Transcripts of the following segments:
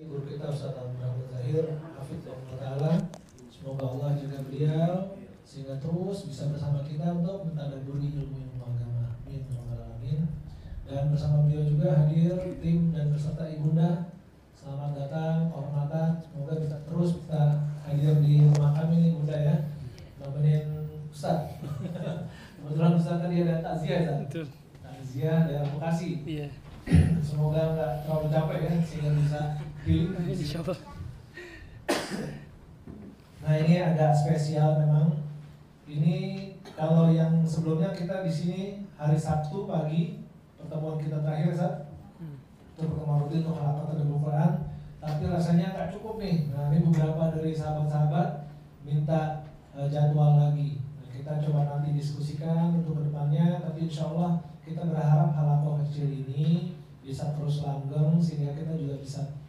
Guru kita Ustaz Abdul Zahir Hafizullah Ta'ala. Semoga Allah juga beliau Sehingga terus bisa bersama kita untuk mentadaburi ilmu-ilmu agama Amin ya Amin Dan bersama beliau juga hadir tim dan beserta ibunda. Selamat datang, kehormatan Semoga bisa terus kita hadir di rumah kami nih bunda ya. Nemenin Ustaz. Kebetulan Ustaz tadi ada takziah Betul. Takziah dari Bekasi. Iya. Semoga nggak terlalu capek ya Sehingga bisa Insya Allah. Nah ini agak spesial memang. Ini kalau yang sebelumnya kita di sini hari Sabtu pagi pertemuan kita terakhir saat Hmm. itu pertemuan rutin untuk halaman tadabbur Quran. Tapi rasanya nggak cukup nih. Nah ini beberapa dari sahabat-sahabat minta eh, jadwal lagi. Nah, kita coba nanti diskusikan untuk ke depannya. Tapi insya Allah kita berharap halaman kecil ini bisa terus langgeng sehingga kita juga bisa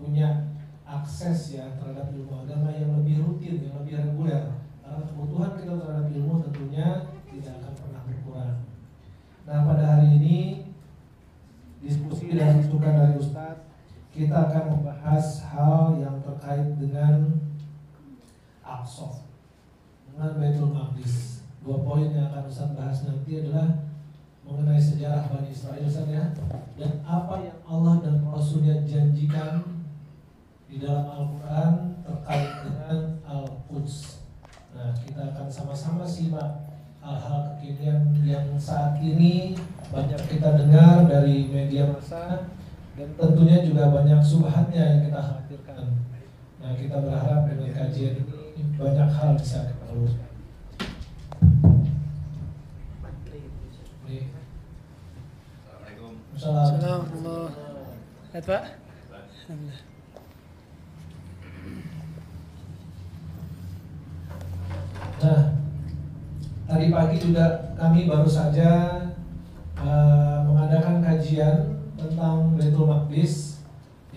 punya akses ya terhadap ilmu agama yang lebih rutin, yang lebih reguler. Karena kebutuhan kita terhadap ilmu tentunya tidak akan pernah berkurang. Nah pada hari ini diskusi dan masukan dari Ustadz kita akan membahas hal yang terkait dengan Aqsa dengan Baitul Maqdis. Dua poin yang akan Ustadz bahas nanti adalah mengenai sejarah Bani Israel Ustadz ya dan apa yang Allah dan Rasulnya janjikan di dalam Al-Quran terkait dengan Al-Quds. Nah, kita akan sama-sama simak hal-hal kekinian yang saat ini banyak kita dengar dari media massa dan tentunya juga banyak subhannya yang kita khawatirkan. Nah, kita berharap dengan kajian ini banyak hal bisa kita luruskan. Baik. Assalamualaikum. Assalamualaikum. Assalamualaikum. Pak. Alhamdulillah. Nah, tadi pagi juga kami baru saja eh, mengadakan kajian tentang Baitul Maqdis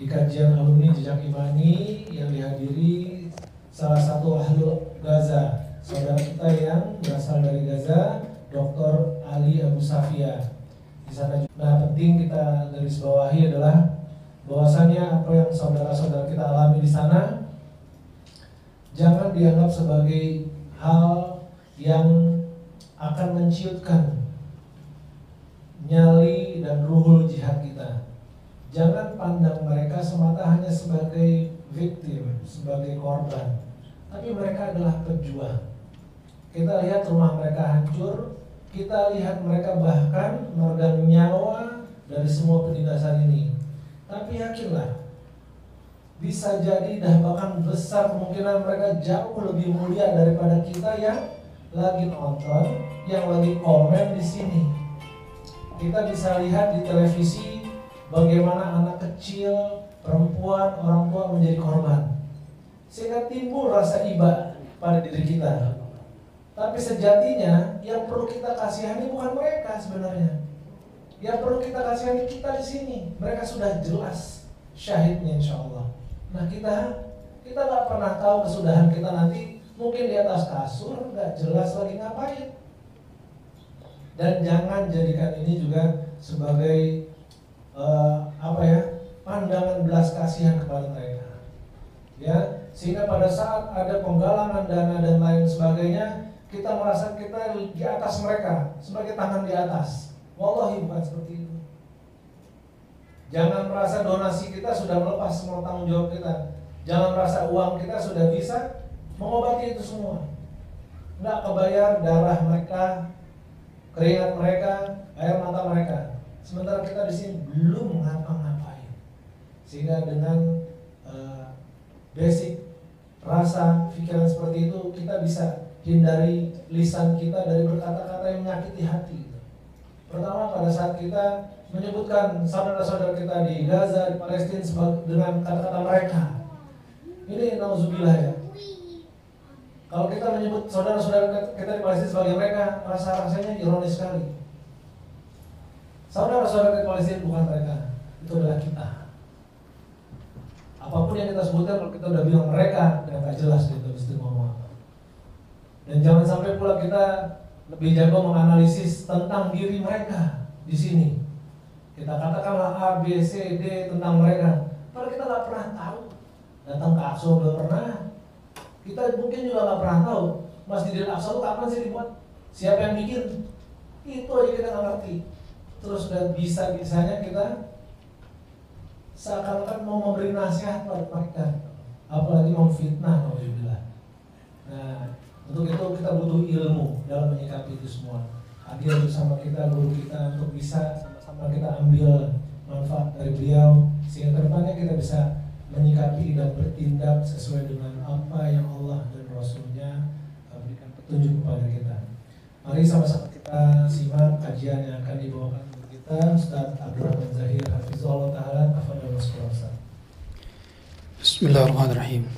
di kajian alumni Jejak Imani yang dihadiri salah satu ahli Gaza, saudara kita yang berasal dari Gaza, Dr. Ali Abu Safia. Di sana. Nah, penting kita garis bawahi adalah bahwasanya apa yang saudara-saudara kita alami di sana jangan dianggap sebagai hal yang akan menciutkan nyali dan ruhul jihad kita. Jangan pandang mereka semata hanya sebagai victim, sebagai korban. Tapi mereka adalah pejuang. Kita lihat rumah mereka hancur, kita lihat mereka bahkan meregang nyawa dari semua penindasan ini. Tapi yakinlah, bisa jadi dan bahkan besar kemungkinan mereka jauh lebih mulia daripada kita yang lagi nonton, yang lagi komen di sini. Kita bisa lihat di televisi bagaimana anak kecil, perempuan, orang tua menjadi korban. Sehingga timbul rasa iba pada diri kita. Tapi sejatinya yang perlu kita kasihani bukan mereka sebenarnya. Yang perlu kita kasihani kita di sini. Mereka sudah jelas syahidnya insya Allah. Nah kita kita nggak pernah tahu kesudahan kita nanti mungkin di atas kasur nggak jelas lagi ngapain. Dan jangan jadikan ini juga sebagai eh, apa ya pandangan belas kasihan kepada mereka. Ya sehingga pada saat ada penggalangan dana dan lain sebagainya kita merasa kita di atas mereka sebagai tangan di atas. Wallahi bukan seperti itu. Jangan merasa donasi kita sudah melepas semua tanggung jawab kita. Jangan merasa uang kita sudah bisa mengobati itu semua. Nggak kebayar darah mereka, keringat mereka, air mata mereka. Sementara kita di sini belum ngapa-ngapain. Sehingga dengan eh, basic rasa pikiran seperti itu kita bisa hindari lisan kita dari berkata-kata yang menyakiti hati. Pertama pada saat kita menyebutkan saudara-saudara kita di Gaza, di Palestina dengan kata-kata mereka. Ini nauzubillah ya. Kalau kita menyebut saudara-saudara kita di Palestina sebagai mereka, rasa-rasanya ironis sekali. Saudara-saudara di Palestina bukan mereka, itu adalah kita. Apa pun yang kita sebutkan, kalau kita udah bilang mereka, udah nggak jelas gitu, mesti ngomong apa. Dan jangan sampai pula kita lebih jago menganalisis tentang diri mereka di sini. Kita katakanlah A, B, C, D tentang mereka. Padahal kita nggak pernah tahu. Datang ke Aqsa belum pernah. Kita mungkin juga nggak pernah tahu Masjidil Aqsa itu kapan sih dibuat? Siapa yang bikin? Itu aja kita nggak ngerti. Terus dan bisa-bisanya kita seakan-akan mau memberi nasihat pada mereka, apalagi mau fitnah, alhamdulillah. Nah, untuk itu kita butuh ilmu dalam menyikapi itu semua. Hadir bersama kita, guru kita untuk bisa sama-sama kita ambil manfaat dari beliau sehingga kedepannya kita bisa menyikapi dan bertindak sesuai dengan apa yang Allah dan Rasulnya berikan petunjuk kepada kita. Mari sama-sama kita simak kajian yang akan dibawakan untuk kita Ustaz Abdurrahman Zahir Hafizullah Ta'ala Tafadhal Ustaz. Bismillahirrahmanirrahim.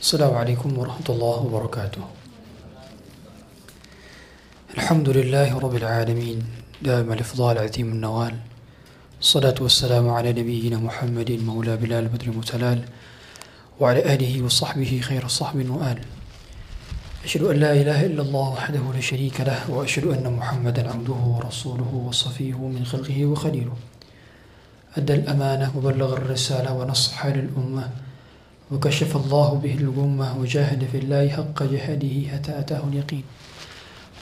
Assalamualaikum warahmatullahi wabarakatuh. الحمد لله رب العالمين دائما الإفضال عظيم النوال. الصلاة والسلام على نبينا محمد مولى بلال بدر المتلال وعلى آله وصحبه خير صحب وآل. أشهد أن لا إله إلا الله وحده لا شريك له وأشهد أن محمدا عبده ورسوله وصفيه من خلقه وخليله. أدى الأمانة وبلغ الرسالة ونصح للأمة وكشف الله به الغمة وجاهد في الله حق جهاده حتى أتاه اليقين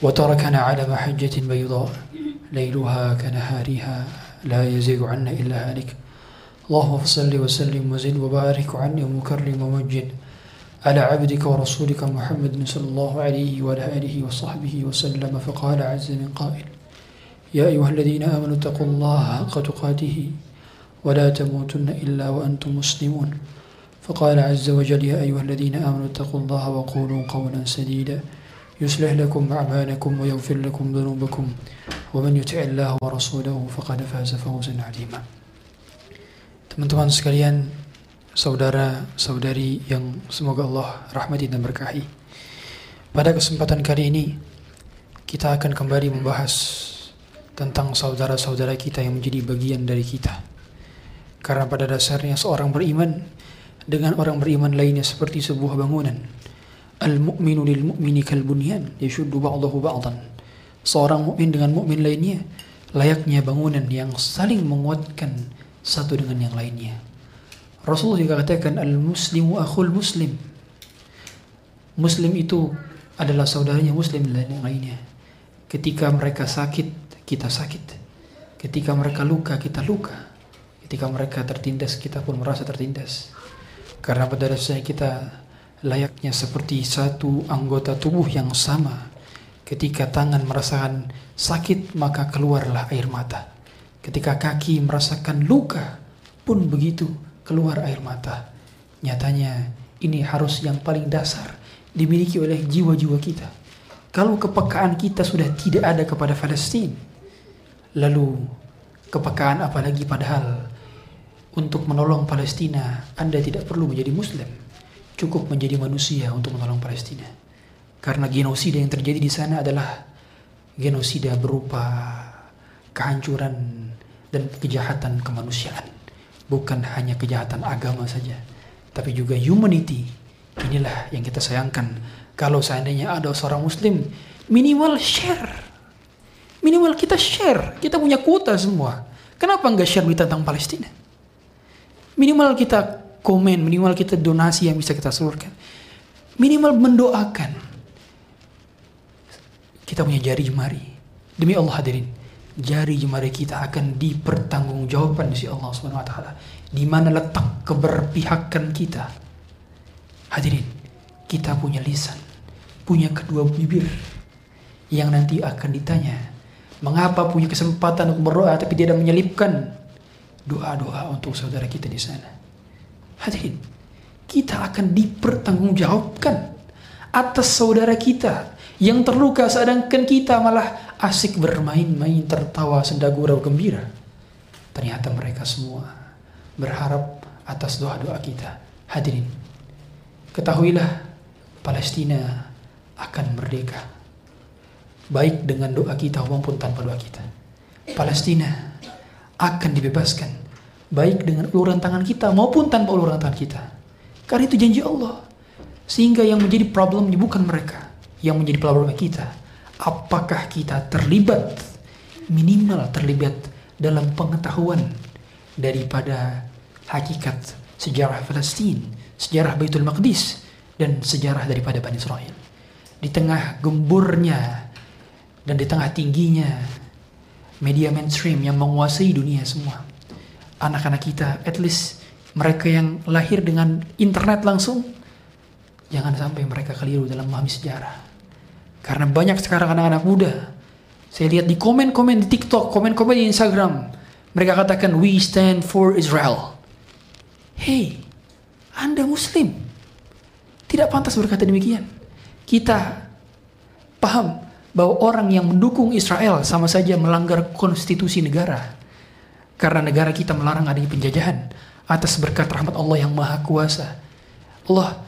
وتركنا على محجة بيضاء. ليلها كنهارها لا يزيغ عنا إلا هالك. اللهم صل وسلم وزد وبارك عني ومكرم ومجد على عبدك ورسولك محمد صلى الله عليه وعلى آله وصحبه وسلم. فقال عز من قائل يا أيها الذين آمنوا اتقوا الله حق تقاته ولا تموتن إلا وأنتم مسلمون. فقال عز وجل يا أيها الذين آمنوا اتقوا الله وقولوا قولا سديدا. يصلح لكم أعمالكم ويغفر لكم ذنوبكم ومن يطع الله ورسوله فقد فاز فوزا عظيما Teman-teman sekalian, saudara-saudari yang semoga Allah rahmati dan berkahi. Pada kesempatan kali ini, kita akan kembali membahas tentang saudara-saudara kita yang menjadi bagian dari kita. Karena pada dasarnya seorang beriman dengan orang beriman lainnya seperti sebuah bangunan. Al-mu'minu lil mu'mini kal bunyan yashuddu ba'dahu ba'dan. Seorang mukmin dengan mukmin lainnya layaknya bangunan yang saling menguatkan satu dengan yang lainnya. Rasulullah juga katakan al-muslimu akhul muslim. Muslim itu adalah saudaranya muslim yang lainnya. Ketika mereka sakit, kita sakit. Ketika mereka luka, kita luka. Ketika mereka tertindas, kita pun merasa tertindas. Karena pada dasarnya kita layaknya seperti satu anggota tubuh yang sama. Ketika tangan merasakan sakit, maka keluarlah air mata. Ketika kaki merasakan luka, pun begitu keluar air mata. Nyatanya ini harus yang paling dasar dimiliki oleh jiwa-jiwa kita. Kalau kepekaan kita sudah tidak ada kepada Palestina, lalu kepekaan apalagi padahal untuk menolong Palestina Anda tidak perlu menjadi Muslim, cukup menjadi manusia untuk menolong Palestina. Karena genosida yang terjadi di sana adalah genosida berupa kehancuran dan kejahatan kemanusiaan. Bukan hanya kejahatan agama saja, tapi juga humanity. Inilah yang kita sayangkan. Kalau seandainya ada seorang muslim, minimal share. Minimal kita share. Kita punya kuota semua. Kenapa nggak share berita tentang Palestina? Minimal kita komen, minimal kita donasi yang bisa kita salurkan. Minimal mendoakan. Kita punya jari jemari. Demi Allah hadirin jari jemari kita akan dipertanggungjawabkan di sisi Allah Subhanahu wa taala. Di mana letak keberpihakan kita? Hadirin, kita punya lisan, punya kedua bibir yang nanti akan ditanya, mengapa punya kesempatan untuk berdoa tapi tidak menyelipkan doa-doa untuk saudara kita di sana. Hadirin, kita akan dipertanggungjawabkan atas saudara kita yang terluka sedangkan kita malah asik bermain-main tertawa senda gurau gembira. Ternyata mereka semua berharap atas doa-doa kita. Hadirin, ketahuilah Palestina akan merdeka. Baik dengan doa kita maupun tanpa doa kita. Palestina akan dibebaskan. Baik dengan uluran tangan kita maupun tanpa uluran tangan kita. Karena itu janji Allah. Sehingga yang menjadi problemnya bukan mereka yang menjadi problemnya kita. Apakah kita terlibat minimal terlibat dalam pengetahuan daripada hakikat sejarah Palestina, sejarah Baitul Maqdis, dan sejarah daripada Bani Israel. Di tengah gemburnya dan di tengah tingginya media mainstream yang menguasai dunia semua. Anak-anak kita, at least mereka yang lahir dengan internet langsung, jangan sampai mereka keliru dalam memahami sejarah. Karena banyak sekarang anak-anak muda, saya lihat di komen-komen di TikTok, komen-komen di Instagram, mereka katakan we stand for Israel. Hey, Anda Muslim, tidak pantas berkata demikian. Kita paham bahwa orang yang mendukung Israel sama saja melanggar konstitusi negara. Karena negara kita melarang adanya penjajahan atas berkat rahmat Allah yang maha kuasa. Allah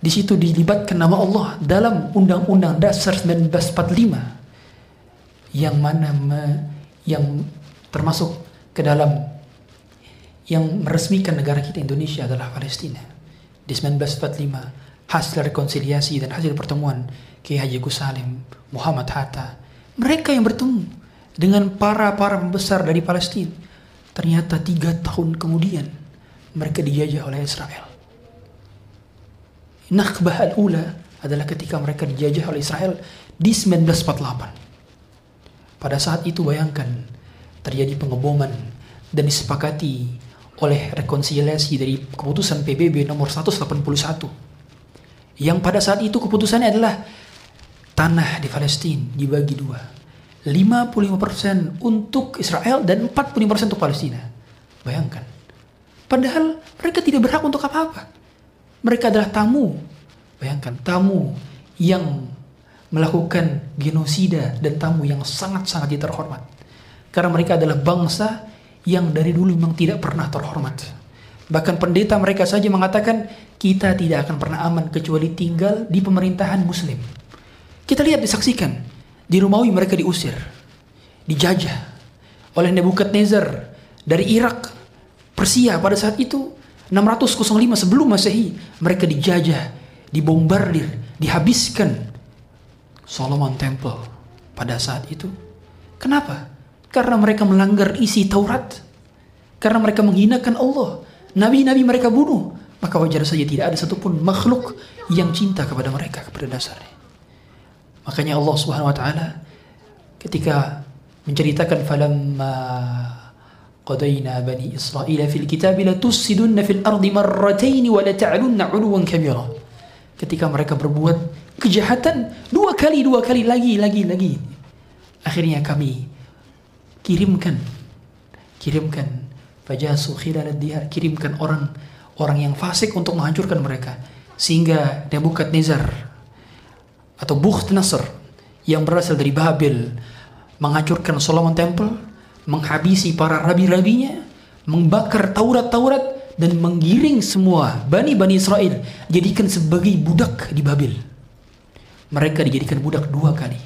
di situ dilibatkan nama Allah dalam Undang-Undang Dasar 1945 yang mana me, yang termasuk ke dalam yang meresmikan negara kita Indonesia adalah Palestina. Di 1945 hasil rekonsiliasi dan hasil pertemuan Kiai Haji Gus Salim, Muhammad Hatta, mereka yang bertemu dengan para para pembesar dari Palestina Ternyata tiga tahun kemudian mereka dijajah oleh Israel. Nakbah al-ula adalah ketika mereka dijajah oleh Israel di 1948. Pada saat itu bayangkan terjadi pengeboman dan disepakati oleh rekonsiliasi dari keputusan PBB nomor 181 yang pada saat itu keputusannya adalah tanah di Palestina dibagi dua 55% untuk Israel dan 45% untuk Palestina. Bayangkan. Padahal mereka tidak berhak untuk apa-apa. Mereka adalah tamu. Bayangkan, tamu yang melakukan genosida dan tamu yang sangat-sangat terhormat. Karena mereka adalah bangsa yang dari dulu memang tidak pernah terhormat. Bahkan pendeta mereka saja mengatakan kita tidak akan pernah aman kecuali tinggal di pemerintahan muslim. Kita lihat disaksikan di Romawi mereka diusir, dijajah oleh Nebukadnezar dari Irak, Persia pada saat itu 605 sebelum Masehi mereka dijajah, dibombardir, dihabiskan Solomon Temple pada saat itu. Kenapa? Karena mereka melanggar isi Taurat. Karena mereka menghinakan Allah. Nabi-nabi mereka bunuh. Maka wajar saja tidak ada satupun makhluk yang cinta kepada mereka kepada dasarnya. Makanya Allah Subhanahu wa taala ketika menceritakan falamma qadayna bani Israel fil kitab la tusidunna fil ardi marratayn wa la ta'lunna 'uluwan kabira. Ketika mereka berbuat kejahatan dua kali dua kali lagi lagi lagi. Akhirnya kami kirimkan kirimkan fajasu khilal diyar kirimkan orang orang yang fasik untuk menghancurkan mereka sehingga Nebukadnezar atau Bukht Nasr yang berasal dari Babil menghancurkan Solomon Temple, menghabisi para rabi-rabinya, membakar Taurat-Taurat dan menggiring semua bani-bani Israel jadikan sebagai budak di Babil. Mereka dijadikan budak dua kali.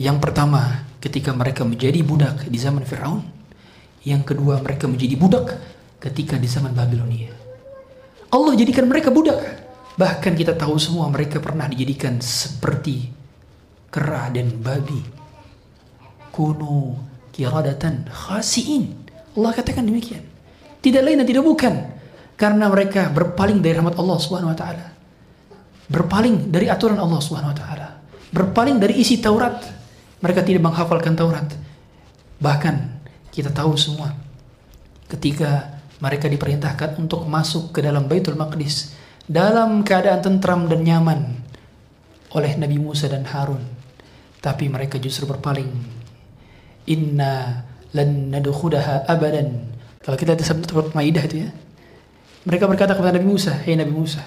Yang pertama ketika mereka menjadi budak di zaman Firaun, yang kedua mereka menjadi budak ketika di zaman Babilonia. Allah jadikan mereka budak Bahkan kita tahu semua mereka pernah dijadikan seperti kera dan babi. Kunu kiradatan khasiin. Allah katakan demikian. Tidak lain dan tidak bukan. Karena mereka berpaling dari rahmat Allah Subhanahu wa taala. Berpaling dari aturan Allah Subhanahu wa taala. Berpaling dari isi Taurat. Mereka tidak menghafalkan Taurat. Bahkan kita tahu semua ketika mereka diperintahkan untuk masuk ke dalam Baitul Maqdis dalam keadaan tentram dan nyaman oleh Nabi Musa dan Harun. Tapi mereka justru berpaling. Inna lan nadkhudaha abadan. Kalau kita di surat Maidah itu ya. Mereka berkata kepada Nabi Musa, "Hei Nabi Musa,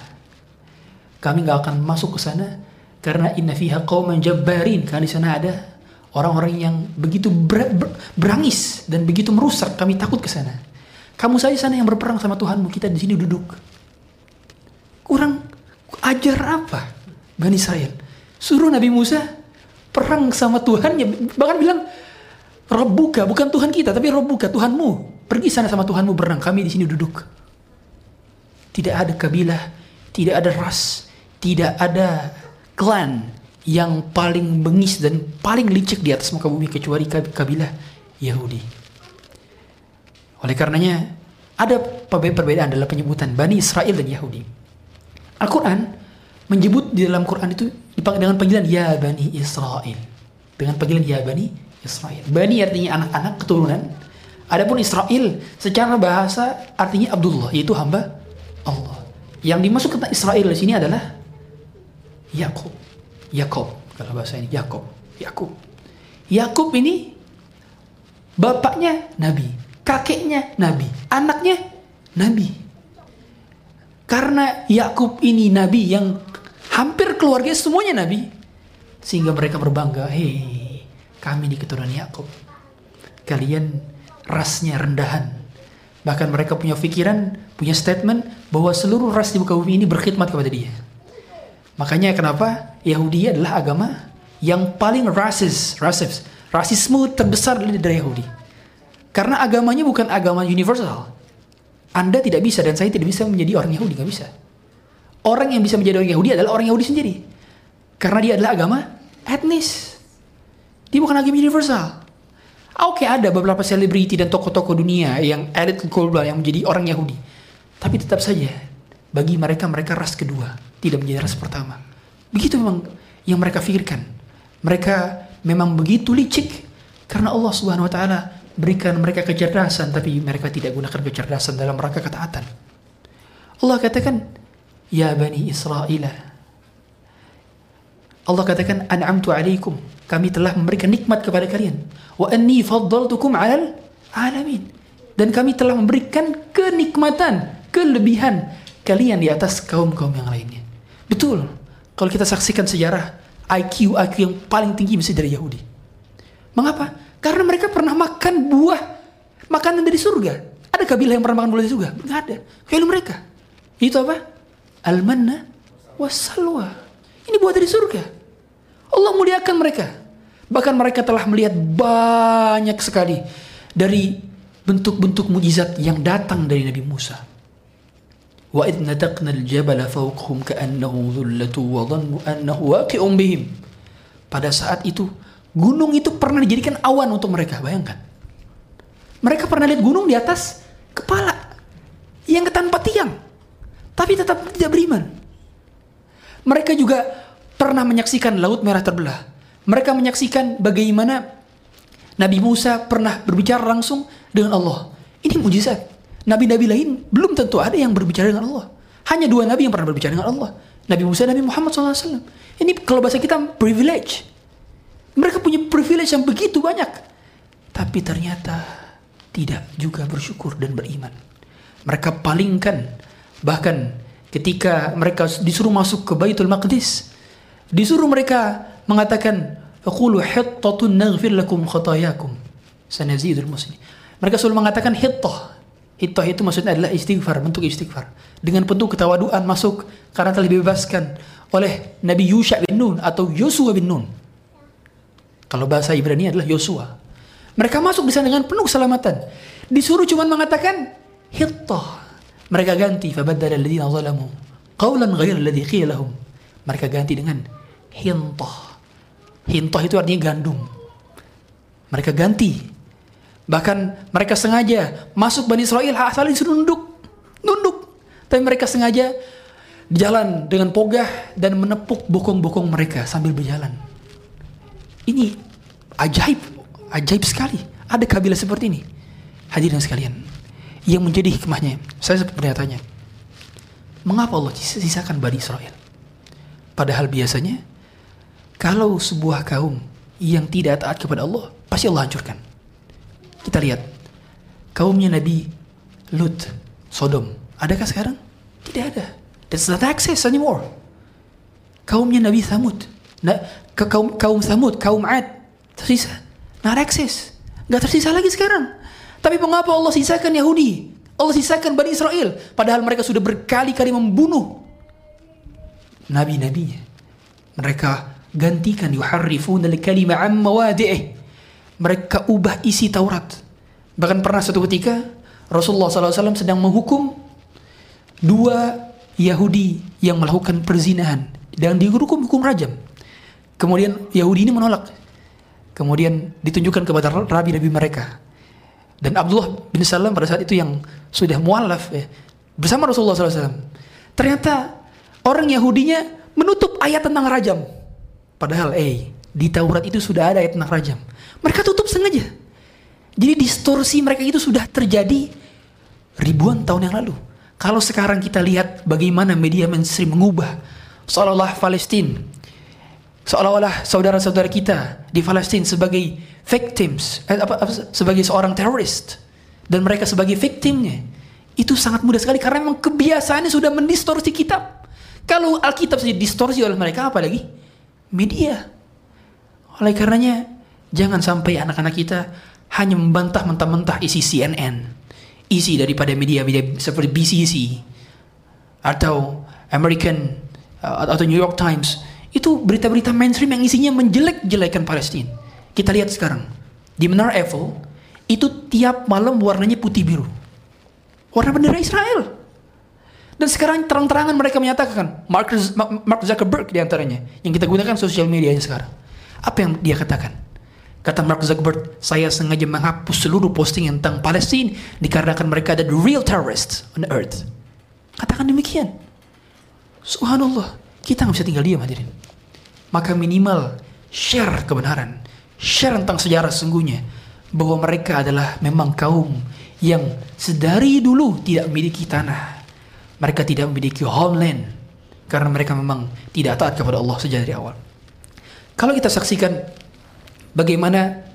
kami nggak akan masuk ke sana karena inna fiha qauman jabbarin." Karena di sana ada orang-orang yang begitu ber ber berangis dan begitu merusak. Kami takut ke sana. Kamu saja sana yang berperang sama Tuhanmu, kita di sini duduk. Kurang ajar apa Bani Israel? Suruh Nabi Musa perang sama Tuhannya. Bahkan bilang, Rabbuka, bukan Tuhan kita, tapi Rabbuka, Tuhanmu. Pergi sana sama Tuhanmu berenang, kami di sini duduk. Tidak ada kabilah, tidak ada ras, tidak ada klan yang paling bengis dan paling licik di atas muka bumi kecuali kabilah Yahudi. Oleh karenanya, Ada perbedaan dalam penyebutan Bani Israel dan Yahudi. Al-Quran menyebut di dalam Quran itu dipanggil dengan panggilan Ya Bani Israel. Dengan panggilan Ya Bani Israel. Bani artinya anak-anak keturunan. Adapun Israel secara bahasa artinya Abdullah, yaitu hamba Allah. Yang dimasukkan Israel di sini adalah Yakub. Yakob kalau bahasa ini Yakob. Yakub. Yakub ini bapaknya nabi, kakeknya nabi, anaknya nabi. Karena Yakub ini nabi yang hampir keluarga semuanya nabi, sehingga mereka berbangga, hei, kami di keturunan Yakub. Kalian rasnya rendahan. Bahkan mereka punya pikiran, punya statement bahwa seluruh ras di muka bumi ini berkhidmat kepada dia. Makanya kenapa Yahudi adalah agama yang paling rasis, rasis, rasisme terbesar dari Yahudi. Karena agamanya bukan agama universal. Anda tidak bisa dan saya tidak bisa menjadi orang Yahudi, nggak bisa. Orang yang bisa menjadi orang Yahudi adalah orang Yahudi sendiri. Karena dia adalah agama etnis. Dia bukan agama universal. Oke okay, ada beberapa selebriti dan tokoh-tokoh dunia yang elit global yang menjadi orang Yahudi. Tapi tetap saja bagi mereka mereka ras kedua, tidak menjadi ras pertama. Begitu memang yang mereka pikirkan. Mereka memang begitu licik karena Allah Subhanahu wa taala berikan mereka kecerdasan tapi mereka tidak gunakan kecerdasan dalam rangka ketaatan. Allah katakan, "Ya Bani Israel." Allah katakan, "An'amtu 'alaikum." Kami telah memberikan nikmat kepada kalian. Wa anni faddaltukum 'alal alamin. Dan kami telah memberikan kenikmatan, kelebihan kalian di atas kaum-kaum yang lainnya. Betul. Kalau kita saksikan sejarah IQ IQ yang paling tinggi mesti dari Yahudi. Mengapa? Karena mereka pernah makan buah makanan dari surga. Ada kabilah yang pernah makan buah dari surga? Enggak ada. Kecuali mereka. Itu apa? Al-manna wassalwa. Ini buah dari surga. Allah muliakan mereka. Bahkan mereka telah melihat banyak sekali dari bentuk-bentuk mujizat yang datang dari Nabi Musa. Wa idh nataqna al-jabala fawqahum ka'annahu dhullatu wa dhannu annahu waqi'un bihim. Pada saat itu, gunung itu pernah dijadikan awan untuk mereka, bayangkan. Mereka pernah lihat gunung di atas kepala yang tanpa tiang, tapi tetap tidak beriman. Mereka juga pernah menyaksikan laut merah terbelah. Mereka menyaksikan bagaimana Nabi Musa pernah berbicara langsung dengan Allah. Ini mujizat. Nabi-nabi lain belum tentu ada yang berbicara dengan Allah. Hanya dua nabi yang pernah berbicara dengan Allah. Nabi Musa dan Nabi Muhammad SAW. Ini kalau bahasa kita privilege. Mereka punya privilege yang begitu banyak. Tapi ternyata tidak juga bersyukur dan beriman. Mereka palingkan. Bahkan ketika mereka disuruh masuk ke Baitul Maqdis. Disuruh mereka mengatakan. Hittatun naghfir lakum khatayakum. Sanazidul muslim. Mereka selalu mengatakan hittah. Hittah itu maksudnya adalah istighfar, bentuk istighfar. Dengan bentuk ketawaduan masuk karena telah dibebaskan oleh Nabi Yusha bin Nun atau Yosua bin Nun. Kalau bahasa Ibrani adalah Yosua. Mereka masuk di sana dengan penuh keselamatan. Disuruh cuma mengatakan hittah. Mereka ganti fabaddala alladziina zalamu qawlan ghayra alladzi qila lahum. Mereka ganti dengan hintah. Hintah itu artinya gandum. Mereka ganti Bahkan mereka sengaja masuk Bani Israel asal disuruh nunduk. Nunduk. Tapi mereka sengaja jalan dengan pogah dan menepuk bokong-bokong mereka sambil berjalan. Ini ajaib, ajaib sekali. Ada kabilah seperti ini. Hadirin sekalian, yang menjadi hikmahnya, saya bertanya, mengapa Allah sisakan Bani Israel? Padahal biasanya, kalau sebuah kaum yang tidak taat kepada Allah, pasti Allah hancurkan. Kita lihat kaumnya Nabi Lut, Sodom. Adakah sekarang? Tidak ada. There's not access anymore. Kaumnya Nabi Thamud, ke kaum kaum Thamud, kaum Ad, tersisa. Not access. Gak tersisa lagi sekarang. Tapi mengapa Allah sisakan Yahudi? Allah sisakan Bani Israel. Padahal mereka sudah berkali-kali membunuh nabi-nabinya. Mereka gantikan yuharrifuna al-kalima an mawadi'ih mereka ubah isi Taurat. Bahkan pernah suatu ketika Rasulullah SAW sedang menghukum dua Yahudi yang melakukan perzinahan dan dihukum hukum rajam. Kemudian Yahudi ini menolak. Kemudian ditunjukkan kepada rabi-rabi mereka. Dan Abdullah bin Salam pada saat itu yang sudah mualaf ya, bersama Rasulullah SAW. Ternyata orang Yahudinya menutup ayat tentang rajam. Padahal eh di Taurat itu sudah ada ayat tentang rajam. Mereka tutup sengaja. Jadi distorsi mereka itu sudah terjadi ribuan tahun yang lalu. Kalau sekarang kita lihat bagaimana media mainstream mengubah seolah-olah Palestina seolah-olah saudara-saudara kita di Palestina sebagai victims eh, apa, apa, sebagai seorang teroris dan mereka sebagai victimnya itu sangat mudah sekali karena memang kebiasaannya sudah mendistorsi kitab. Kalau Alkitab saja distorsi oleh mereka apalagi media. Oleh karenanya jangan sampai anak-anak kita hanya membantah mentah-mentah isi CNN isi daripada media-media seperti BCC atau American uh, atau New York Times itu berita-berita mainstream yang isinya menjelek-jelekan Palestina. Kita lihat sekarang di Menara Eiffel itu tiap malam warnanya putih biru. Warna bendera Israel. Dan sekarang terang-terangan mereka menyatakan Mark, Mark Zuckerberg di antaranya yang kita gunakan sosial medianya sekarang. Apa yang dia katakan? Kata Mark Zuckerberg, saya sengaja menghapus seluruh posting tentang Palestina dikarenakan mereka ada the real terrorists on the earth. Katakan demikian. Subhanallah, kita nggak bisa tinggal diam hadirin. Maka minimal share kebenaran, share tentang sejarah sesungguhnya bahwa mereka adalah memang kaum yang sedari dulu tidak memiliki tanah. Mereka tidak memiliki homeland karena mereka memang tidak taat kepada Allah sejak dari awal. Kalau kita saksikan bagaimana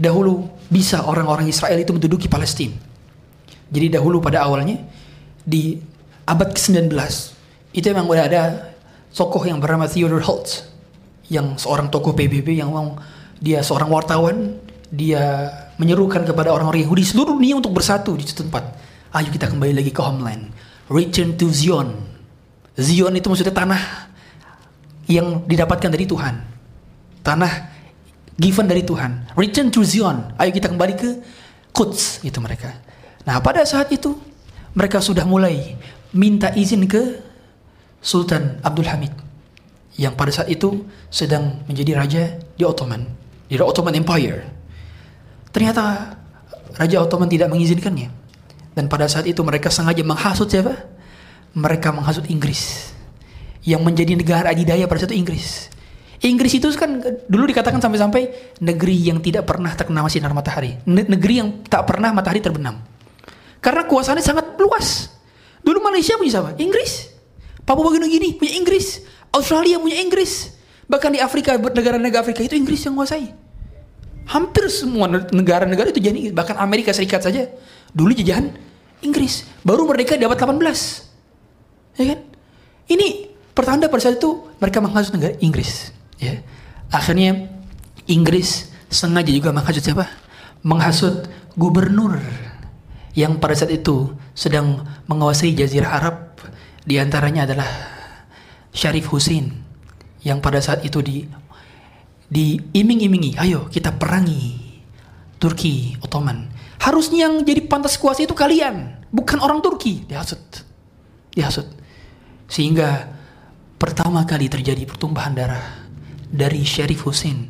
dahulu bisa orang-orang Israel itu menduduki Palestina. Jadi dahulu pada awalnya di abad ke-19 itu memang udah ada tokoh yang bernama Theodore Holtz yang seorang tokoh PBB yang mau dia seorang wartawan dia menyerukan kepada orang-orang Yahudi seluruh dunia untuk bersatu di suatu tempat. Ayo kita kembali lagi ke homeland. Return to Zion. Zion itu maksudnya tanah yang didapatkan dari Tuhan. Tanah given dari Tuhan. Return to Zion. Ayo kita kembali ke Quds itu mereka. Nah pada saat itu mereka sudah mulai minta izin ke Sultan Abdul Hamid yang pada saat itu sedang menjadi raja di Ottoman, di Ottoman Empire. Ternyata Raja Ottoman tidak mengizinkannya. Dan pada saat itu mereka sengaja menghasut siapa? Mereka menghasut Inggris. Yang menjadi negara adidaya pada saat itu Inggris. Inggris itu kan dulu dikatakan sampai-sampai negeri yang tidak pernah terkena sinar matahari. Negeri yang tak pernah matahari terbenam. Karena kuasanya sangat luas. Dulu Malaysia punya siapa? Inggris. Papua Bagini punya Inggris. Australia punya Inggris. Bahkan di Afrika, negara-negara Afrika itu Inggris yang menguasai. Hampir semua negara-negara itu jadi Bahkan Amerika Serikat saja. Dulu jajahan Inggris. Baru merdeka dapat 18. Ya kan? Ini pertanda pada saat itu mereka menghasut negara Inggris. Ya. Akhirnya Inggris sengaja juga menghasut siapa? Menghasut gubernur yang pada saat itu sedang menguasai Jazirah Arab. Di antaranya adalah Syarif Hussein yang pada saat itu di diiming-imingi, ayo kita perangi Turki Ottoman. Harusnya yang jadi pantas kuasa itu kalian, bukan orang Turki. Dihasut, dihasut. Sehingga pertama kali terjadi pertumbuhan darah dari Syarif Hussein.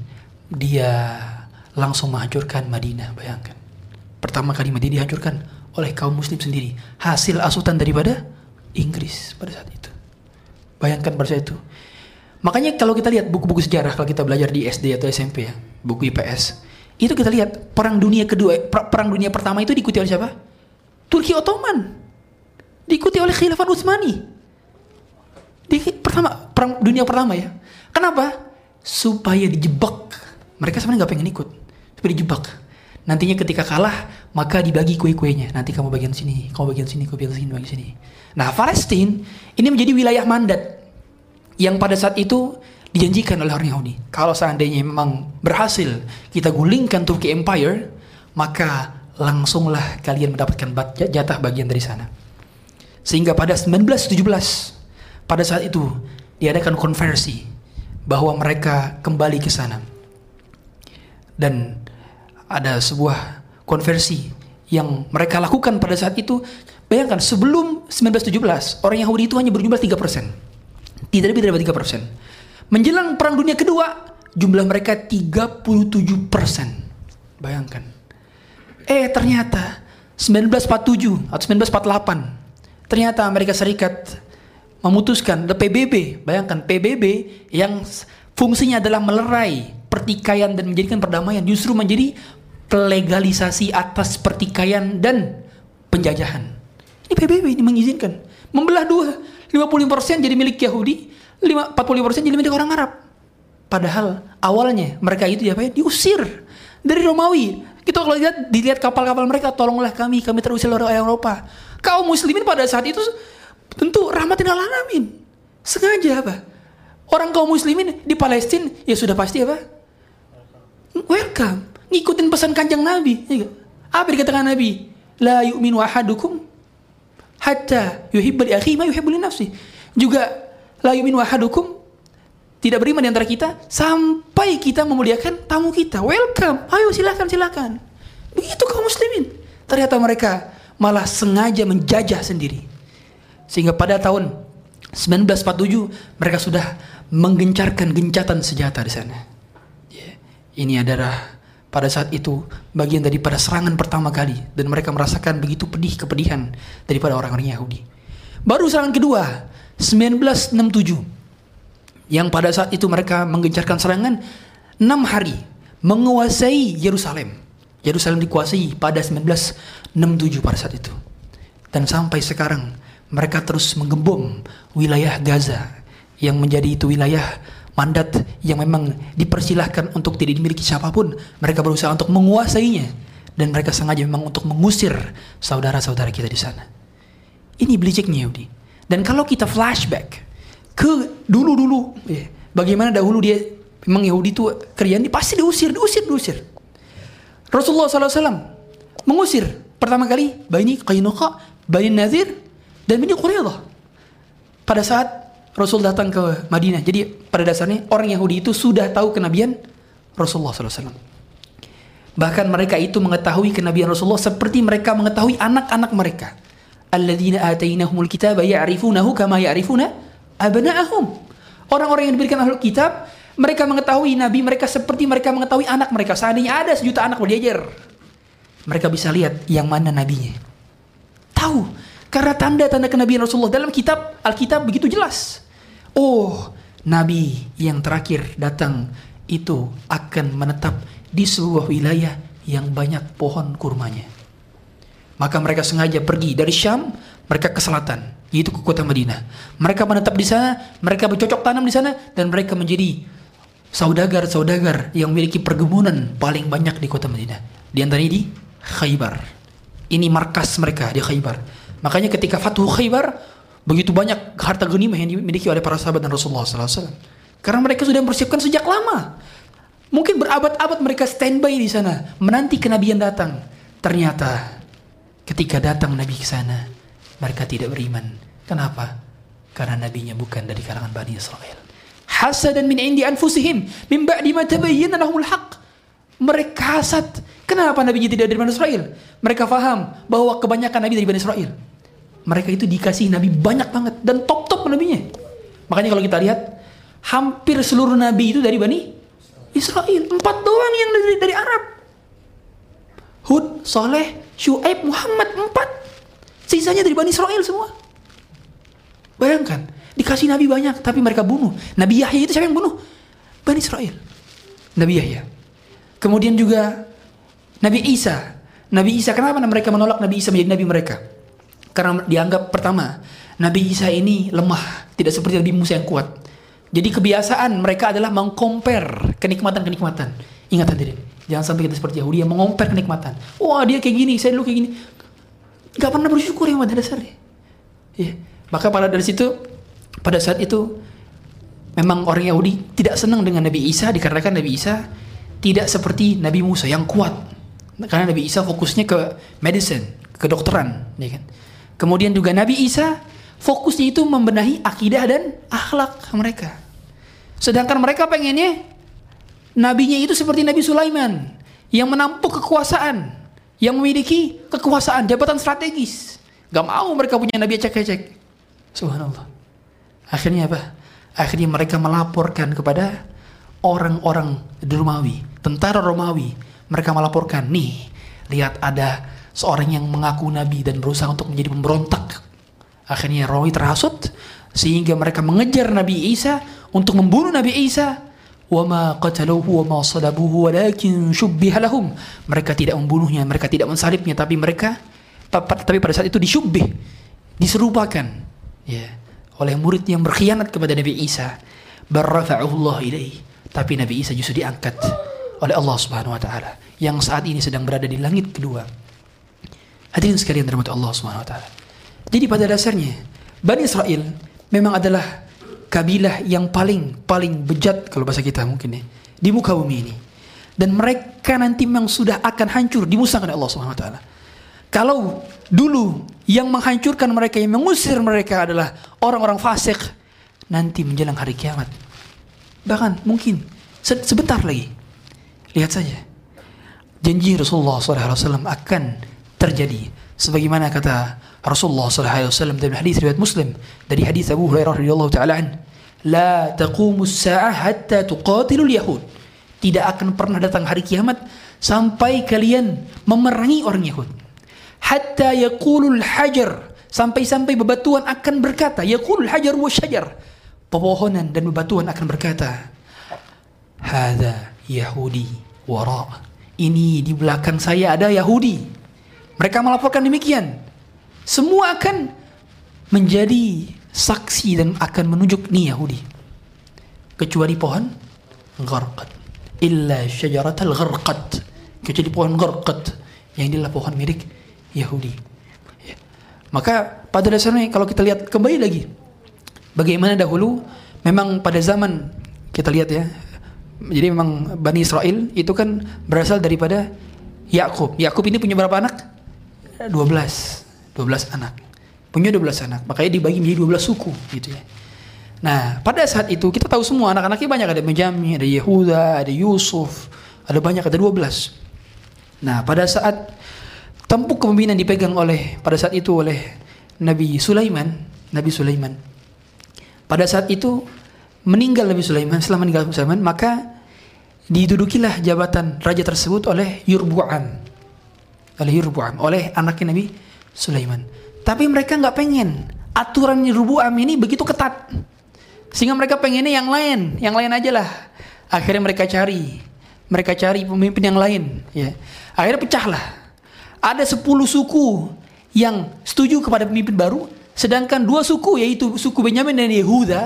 Dia langsung menghancurkan Madinah, bayangkan. Pertama kali Madinah dihancurkan oleh kaum muslim sendiri. Hasil asutan daripada Inggris pada saat itu. Bayangkan pada saat itu. Makanya kalau kita lihat buku-buku sejarah kalau kita belajar di SD atau SMP ya, buku IPS, itu kita lihat perang dunia kedua, perang dunia pertama itu diikuti oleh siapa? Turki Ottoman. Diikuti oleh Khilafah Utsmani. Di pertama perang dunia pertama ya. Kenapa? Supaya dijebak. Mereka sebenarnya nggak pengen ikut, tapi dijebak. Nantinya ketika kalah, maka dibagi kue-kuenya. Nanti kamu bagian sini, kamu bagian sini, kamu bagian sini, bagian sini. Nah, Palestina ini menjadi wilayah mandat yang pada saat itu dijanjikan oleh orang Yahudi. Kalau seandainya memang berhasil kita gulingkan Turki Empire, maka langsunglah kalian mendapatkan jatah bagian dari sana. Sehingga pada 1917, pada saat itu diadakan konversi bahwa mereka kembali ke sana. Dan ada sebuah konversi yang mereka lakukan pada saat itu Bayangkan sebelum 1917 orang Yahudi itu hanya berjumlah 3%. Tidak lebih dari 3%. Menjelang perang dunia kedua jumlah mereka 37%. Bayangkan. Eh ternyata 1947 atau 1948 ternyata Amerika Serikat memutuskan the PBB, bayangkan PBB yang fungsinya adalah melerai pertikaian dan menjadikan perdamaian justru menjadi legalisasi atas pertikaian dan penjajahan. Ini PBB ini mengizinkan membelah dua 55% jadi milik Yahudi, 45% jadi milik orang Arab. Padahal awalnya mereka itu ya, diusir dari Romawi. Kita kalau lihat dilihat kapal-kapal mereka, tolonglah kami, kami terusir oleh Eropa. Kaum muslimin pada saat itu tentu rahmatin alamin. Sengaja apa? Orang kaum muslimin di Palestina ya sudah pasti apa? Welcome. Ngikutin pesan kanjeng Nabi. Ya apa dikatakan Nabi? La yu'minu ahadukum hatta yuhibbu li akhihi ma yuhibbu li nafsi. Juga la yu'minu ahadukum tidak beriman di antara kita sampai kita memuliakan tamu kita. Welcome. Ayo silakan silakan. Begitu kaum muslimin. Ternyata mereka malah sengaja menjajah sendiri. Sehingga pada tahun 1947 mereka sudah menggencarkan gencatan senjata di sana. Yeah. Ini adalah pada saat itu bagian daripada serangan pertama kali dan mereka merasakan begitu pedih kepedihan daripada orang-orang Yahudi. Baru serangan kedua 1967 yang pada saat itu mereka menggencarkan serangan enam hari menguasai Yerusalem. Yerusalem dikuasai pada 1967 pada saat itu. Dan sampai sekarang mereka terus menggembom wilayah Gaza yang menjadi itu wilayah mandat yang memang dipersilahkan untuk tidak dimiliki siapa pun. Mereka berusaha untuk menguasainya dan mereka sengaja memang untuk mengusir saudara-saudara kita di sana. Ini beliciknya Yahudi. Dan kalau kita flashback ke dulu-dulu ya, bagaimana dahulu dia memang Yahudi itu kerjaan pasti diusir diusir diusir Rasulullah SAW mengusir pertama kali Bani Qainuqa Bani Nazir dan Bani Quraidah pada saat Rasul datang ke Madinah jadi pada dasarnya orang Yahudi itu sudah tahu kenabian Rasulullah SAW bahkan mereka itu mengetahui kenabian Rasulullah seperti mereka mengetahui anak-anak mereka alladzina atainahumul kitaba ya'rifunahu kama ya'rifuna abna'ahum. Orang-orang yang diberikan ahlul kitab, mereka mengetahui nabi mereka seperti mereka mengetahui anak mereka. Seandainya ada sejuta anak berjejer, mereka bisa lihat yang mana nabinya. Tahu karena tanda-tanda kenabian Rasulullah dalam kitab Alkitab begitu jelas. Oh, nabi yang terakhir datang itu akan menetap di sebuah wilayah yang banyak pohon kurmanya. Maka mereka sengaja pergi dari Syam, mereka ke selatan, yaitu ke kota Madinah. Mereka menetap di sana, mereka bercocok tanam di sana, dan mereka menjadi saudagar-saudagar yang memiliki perkebunan paling banyak di kota Madinah. Di antaranya di Khaybar. Ini markas mereka di Khaybar. Makanya ketika Fathu Khaybar, begitu banyak harta genimah yang dimiliki oleh para sahabat dan Rasulullah SAW. Karena mereka sudah mempersiapkan sejak lama. Mungkin berabad-abad mereka standby di sana, menanti kenabian datang. Ternyata ketika datang Nabi ke sana, mereka tidak beriman. Kenapa? Karena nabinya bukan dari kalangan Bani Israel. Hasadan min indi anfusihim min ba'di ma tabayyana lahumul haq. Mereka hasad. Kenapa nabinya tidak dari Bani Israel? Mereka faham bahwa kebanyakan nabi dari Bani Israel. Mereka itu dikasih nabi banyak banget dan top-top nabinya. Makanya kalau kita lihat hampir seluruh nabi itu dari Bani Israel. Empat doang yang dari, dari Arab. Hud, Saleh, Shu'aib, Muhammad. Empat. Sisanya dari Bani Israel semua. Bayangkan, dikasih nabi banyak, tapi mereka bunuh. Nabi Yahya itu siapa yang bunuh? Bani Israel. Nabi Yahya. Kemudian juga Nabi Isa. Nabi Isa, kenapa mereka menolak Nabi Isa menjadi nabi mereka? Karena dianggap pertama, Nabi Isa ini lemah, tidak seperti Nabi Musa yang kuat. Jadi kebiasaan mereka adalah mengkompar kenikmatan-kenikmatan. Ingat hadirin, jangan sampai kita seperti Yahudi yang mengompar kenikmatan. Wah dia kayak gini, saya dulu kayak gini. Gak pernah bersyukur yang pada dasarnya. Ya. Maka pada dari situ, pada saat itu memang orang Yahudi tidak senang dengan Nabi Isa dikarenakan Nabi Isa tidak seperti Nabi Musa yang kuat. Karena Nabi Isa fokusnya ke medicine, kedokteran, ya kan. Kemudian juga Nabi Isa fokusnya itu membenahi akidah dan akhlak mereka. Sedangkan mereka pengennya nabinya itu seperti Nabi Sulaiman yang menampuk kekuasaan, yang memiliki kekuasaan, jabatan strategis. Gak mau mereka punya nabi ecek-ecek. Subhanallah. Akhirnya apa? Akhirnya mereka melaporkan kepada orang-orang Romawi, tentara Romawi. Mereka melaporkan, nih, lihat ada seorang yang mengaku nabi dan berusaha untuk menjadi pemberontak. Akhirnya Romawi terhasut sehingga mereka mengejar Nabi Isa untuk membunuh Nabi Isa. Wama qataluhu wama salabuhu walakin lahum. Mereka tidak membunuhnya, mereka tidak mensalibnya, tapi mereka tapi pada saat itu disyubbih, diserupakan ya oleh murid yang berkhianat kepada Nabi Isa. Allah ilaih. Tapi Nabi Isa justru diangkat oleh Allah Subhanahu wa taala yang saat ini sedang berada di langit kedua. Hadirin sekalian dirahmati Allah Subhanahu wa taala. Jadi pada dasarnya Bani Israel memang adalah kabilah yang paling paling bejat kalau bahasa kita mungkin ya di muka bumi ini. Dan mereka nanti memang sudah akan hancur dimusnahkan oleh Allah Subhanahu wa taala. Kalau dulu yang menghancurkan mereka yang mengusir mereka adalah orang-orang fasik nanti menjelang hari kiamat. Bahkan mungkin sebentar lagi. Lihat saja. Janji Rasulullah SAW akan terjadi. Sebagaimana kata Rasulullah SAW dalam hadis riwayat Muslim dari hadis Abu Hurairah radhiyallahu taala an la taqumu as-sa'ah hatta tuqatilul yahud. Tidak akan pernah datang hari kiamat sampai kalian memerangi orang Yahud. Hatta yaqulul hajar. Sampai-sampai bebatuan akan berkata yaqulul hajar wa syajar. Pepohonan dan bebatuan akan berkata hadza yahudi wara. Ini di belakang saya ada Yahudi mereka melaporkan demikian semua akan menjadi saksi dan akan menunjuk nih Yahudi. Kecuali pohon gharqat. Illa syajaratal gharqat. Kecuali pohon gharqat. Yang inilah pohon milik Yahudi. Ya. Maka pada dasarnya kalau kita lihat kembali lagi. Bagaimana dahulu memang pada zaman kita lihat ya. Jadi memang Bani Israel itu kan berasal daripada Yakub. Yakub ini punya berapa anak? 12. 12 anak. Punya 12 anak. Makanya dibagi menjadi 12 suku gitu ya. Nah, pada saat itu kita tahu semua anak-anaknya banyak ada Benjamin, ada Yehuda, ada Yusuf, ada banyak ada 12. Nah, pada saat tempuk kepemimpinan dipegang oleh pada saat itu oleh Nabi Sulaiman, Nabi Sulaiman. Pada saat itu meninggal Nabi Sulaiman, setelah meninggal Nabi Sulaiman, maka didudukilah jabatan raja tersebut oleh Yurbu'am. Oleh Yurbu'am, oleh anaknya Nabi Sulaiman. Tapi mereka nggak pengen aturan Rubuam ini begitu ketat. Sehingga mereka pengennya yang lain, yang lain aja lah. Akhirnya mereka cari, mereka cari pemimpin yang lain. Ya. Akhirnya pecahlah. Ada 10 suku yang setuju kepada pemimpin baru, sedangkan dua suku yaitu suku Benyamin dan Yehuda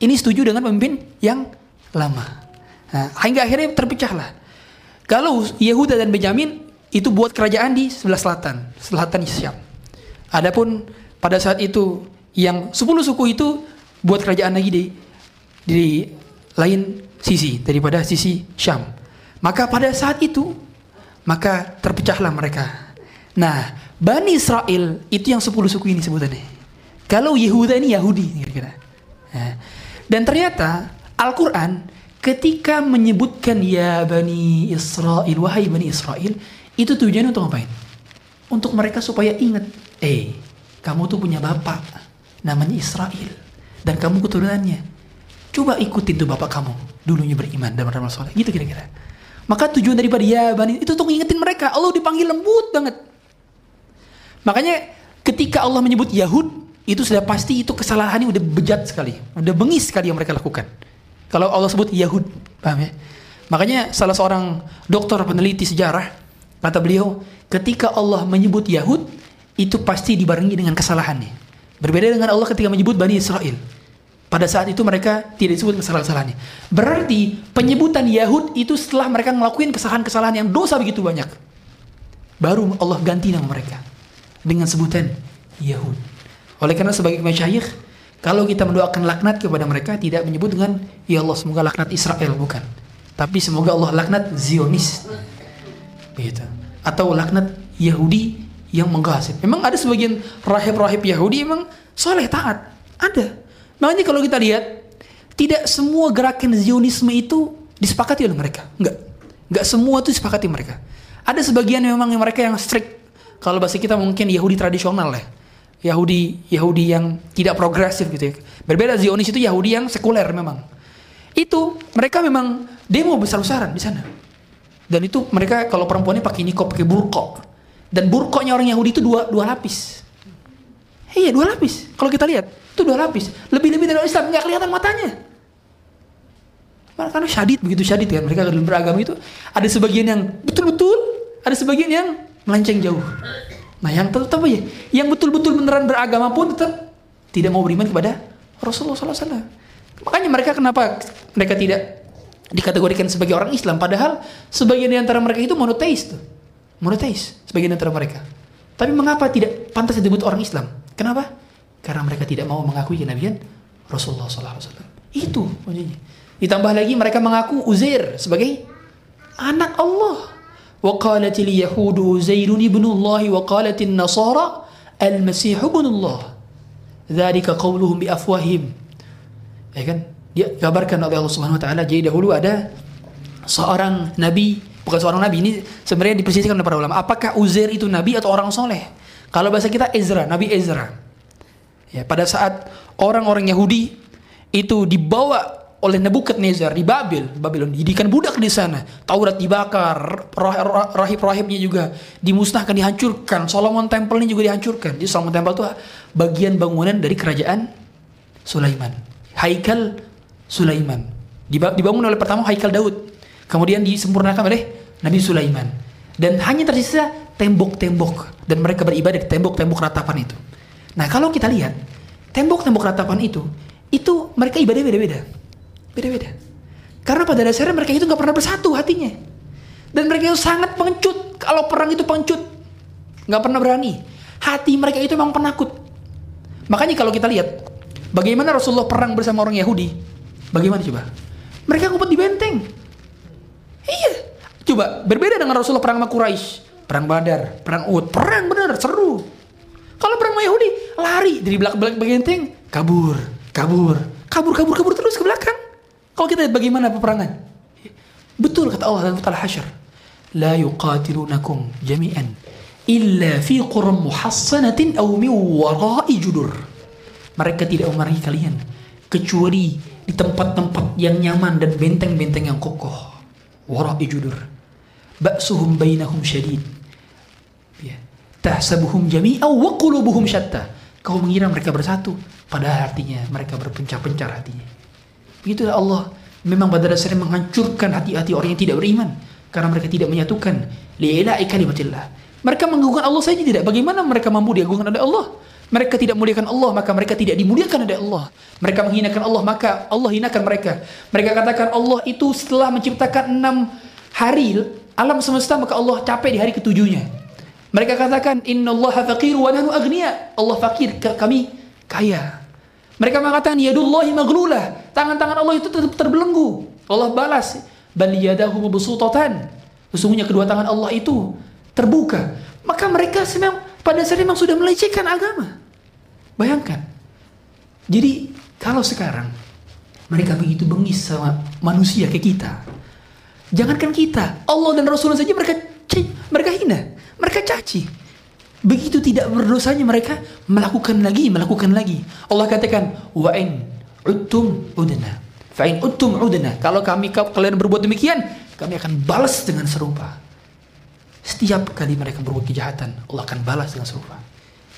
ini setuju dengan pemimpin yang lama. Nah, hingga akhirnya terpecahlah. Kalau Yehuda dan Benyamin itu buat kerajaan di sebelah selatan, selatan Syam. Adapun pada saat itu yang 10 suku itu buat kerajaan lagi di di lain sisi daripada sisi Syam. Maka pada saat itu maka terpecahlah mereka. Nah, Bani Israel itu yang 10 suku ini sebutannya. Kalau Yehuda ini Yahudi kira-kira. Nah, dan ternyata Al-Qur'an ketika menyebutkan ya Bani Israel wahai Bani Israel itu tujuannya untuk ngapain? Untuk mereka supaya ingat, eh, kamu tuh punya bapak, namanya Israel, dan kamu keturunannya. Coba ikutin tuh bapak kamu, dulunya beriman dan beramal soleh, gitu kira-kira. Maka tujuan daripada ya bani itu untuk ngingetin mereka. Allah dipanggil lembut banget. Makanya ketika Allah menyebut Yahud, itu sudah pasti itu kesalahannya udah bejat sekali, udah bengis sekali yang mereka lakukan. Kalau Allah sebut Yahud, paham ya? Makanya salah seorang dokter peneliti sejarah Kata beliau, ketika Allah menyebut Yahud, itu pasti dibarengi dengan kesalahannya. Berbeda dengan Allah ketika menyebut Bani Israel. Pada saat itu mereka tidak disebut kesalahan-kesalahannya. Berarti penyebutan Yahud itu setelah mereka ngelakuin kesalahan-kesalahan yang dosa begitu banyak. Baru Allah ganti nama mereka. Dengan sebutan Yahud. Oleh karena sebagai masyayikh, kalau kita mendoakan laknat kepada mereka, tidak menyebut dengan, Ya Allah semoga laknat Israel, bukan. Tapi semoga Allah laknat Zionis gitu. Atau laknat Yahudi yang menggosip. Memang ada sebagian rahib-rahib Yahudi memang soleh taat. Ada. Makanya kalau kita lihat tidak semua gerakan Zionisme itu disepakati oleh mereka. Enggak. Enggak semua itu disepakati mereka. Ada sebagian memang yang mereka yang strict. Kalau bahasa kita mungkin Yahudi tradisional ya. Yahudi Yahudi yang tidak progresif gitu ya. Berbeda Zionis itu Yahudi yang sekuler memang. Itu mereka memang demo besar-besaran di sana Dan itu mereka kalau perempuannya pakai nikob, pakai burko. Dan burkonya orang Yahudi itu dua, dua lapis. Iya dua lapis. Kalau kita lihat itu dua lapis. Lebih-lebih dari orang Islam nggak kelihatan matanya. Karena syadid begitu syadid kan mereka dalam beragama itu ada sebagian yang betul-betul, ada sebagian yang melenceng jauh. Nah yang tetap ya? Yang betul-betul beneran beragama pun tetap tidak mau beriman kepada Rasulullah SAW. Makanya mereka kenapa mereka tidak dikategorikan sebagai orang Islam padahal sebagian di antara mereka itu monoteis tuh. Monoteis sebagian di antara mereka. Tapi mengapa tidak pantas disebut orang Islam? Kenapa? Karena mereka tidak mau mengakui kenabian Rasulullah SAW. Itu maksudnya. Ditambah lagi mereka mengaku Uzair sebagai anak Allah. Wa qalatil yahudu Uzairun ibnullah wa qalatin nasara al-masih ibnullah. Dzalika qawluhum bi afwahim. Ya kan? Dia kabarkan oleh Allah Subhanahu wa taala jadi dahulu ada seorang nabi, bukan seorang nabi ini sebenarnya dipersisikan oleh para ulama. Apakah Uzair itu nabi atau orang soleh? Kalau bahasa kita Ezra, Nabi Ezra. Ya, pada saat orang-orang Yahudi itu dibawa oleh Nebukadnezar di Babel, Babylon, didikan budak di sana. Taurat dibakar, rahib-rahibnya juga dimusnahkan, dihancurkan. Solomon Temple ini juga dihancurkan. Jadi Solomon Temple itu bagian bangunan dari kerajaan Sulaiman. Haikal Sulaiman. Dibangun oleh pertama Haikal Daud. Kemudian disempurnakan oleh Nabi Sulaiman. Dan hanya tersisa tembok-tembok dan mereka beribadah di tembok-tembok ratapan itu. Nah, kalau kita lihat tembok-tembok ratapan itu, itu mereka ibadah beda-beda Beda-beda. Karena pada dasarnya mereka itu nggak pernah bersatu hatinya. Dan mereka itu sangat pengecut. Kalau perang itu pengecut. nggak pernah berani. Hati mereka itu memang penakut. Makanya kalau kita lihat. Bagaimana Rasulullah perang bersama orang Yahudi. Bagaimana coba? Mereka ngumpet di benteng. Iya. Coba berbeda dengan Rasulullah perang sama Quraisy. Perang Badar, perang Uhud, perang benar, seru. Kalau perang sama Yahudi, lari dari belakang-belakang benteng, kabur, kabur, kabur, kabur, kabur terus ke belakang. Kalau kita lihat bagaimana peperangan. Betul kata Allah dalam surah Al-Hasyr. La yuqatilunakum jami'an illa fi quram muhassanatin aw min wara'i judur. Mereka tidak memerangi kalian kecuali di tempat-tempat yang nyaman dan benteng-benteng yang kokoh. Wara'i judur. Ba'suhum bainahum syadid. Ya. Tahsabuhum jami'an wa qulubuhum syatta. Kau mengira mereka bersatu, padahal artinya mereka berpencar-pencar hatinya. Begitulah Allah memang pada dasarnya menghancurkan hati-hati orang yang tidak beriman karena mereka tidak menyatukan li'ila'i kalimatillah. Mereka menggugurkan Allah saja tidak. Bagaimana mereka mampu diagungkan oleh Allah? Mereka tidak muliakan Allah, maka mereka tidak dimuliakan oleh Allah. Mereka menghinakan Allah, maka Allah hinakan mereka. Mereka katakan Allah itu setelah menciptakan enam hari alam semesta, maka Allah capek di hari ketujuhnya. Mereka katakan, Inna Allah faqir wa nahnu agniya. Allah fakir, kami kaya. Mereka mengatakan yadullahi maglulah. Tangan-tangan Allah itu tetap terbelenggu. Allah balas, bal yadahu mabsutatan. Sesungguhnya kedua tangan Allah itu terbuka. Maka mereka memang pada saat memang sudah melecehkan agama. Bayangkan. Jadi kalau sekarang mereka begitu bengis sama manusia kayak kita. Jangankan kita, Allah dan Rasulullah saja mereka mereka hina, mereka caci. Begitu tidak berdosanya mereka melakukan lagi, melakukan lagi. Allah katakan, wa in uttum udna. Fa in uttum udna. Kalau kami kalian berbuat demikian, kami akan balas dengan serupa. Setiap kali mereka berbuat kejahatan, Allah akan balas dengan serupa.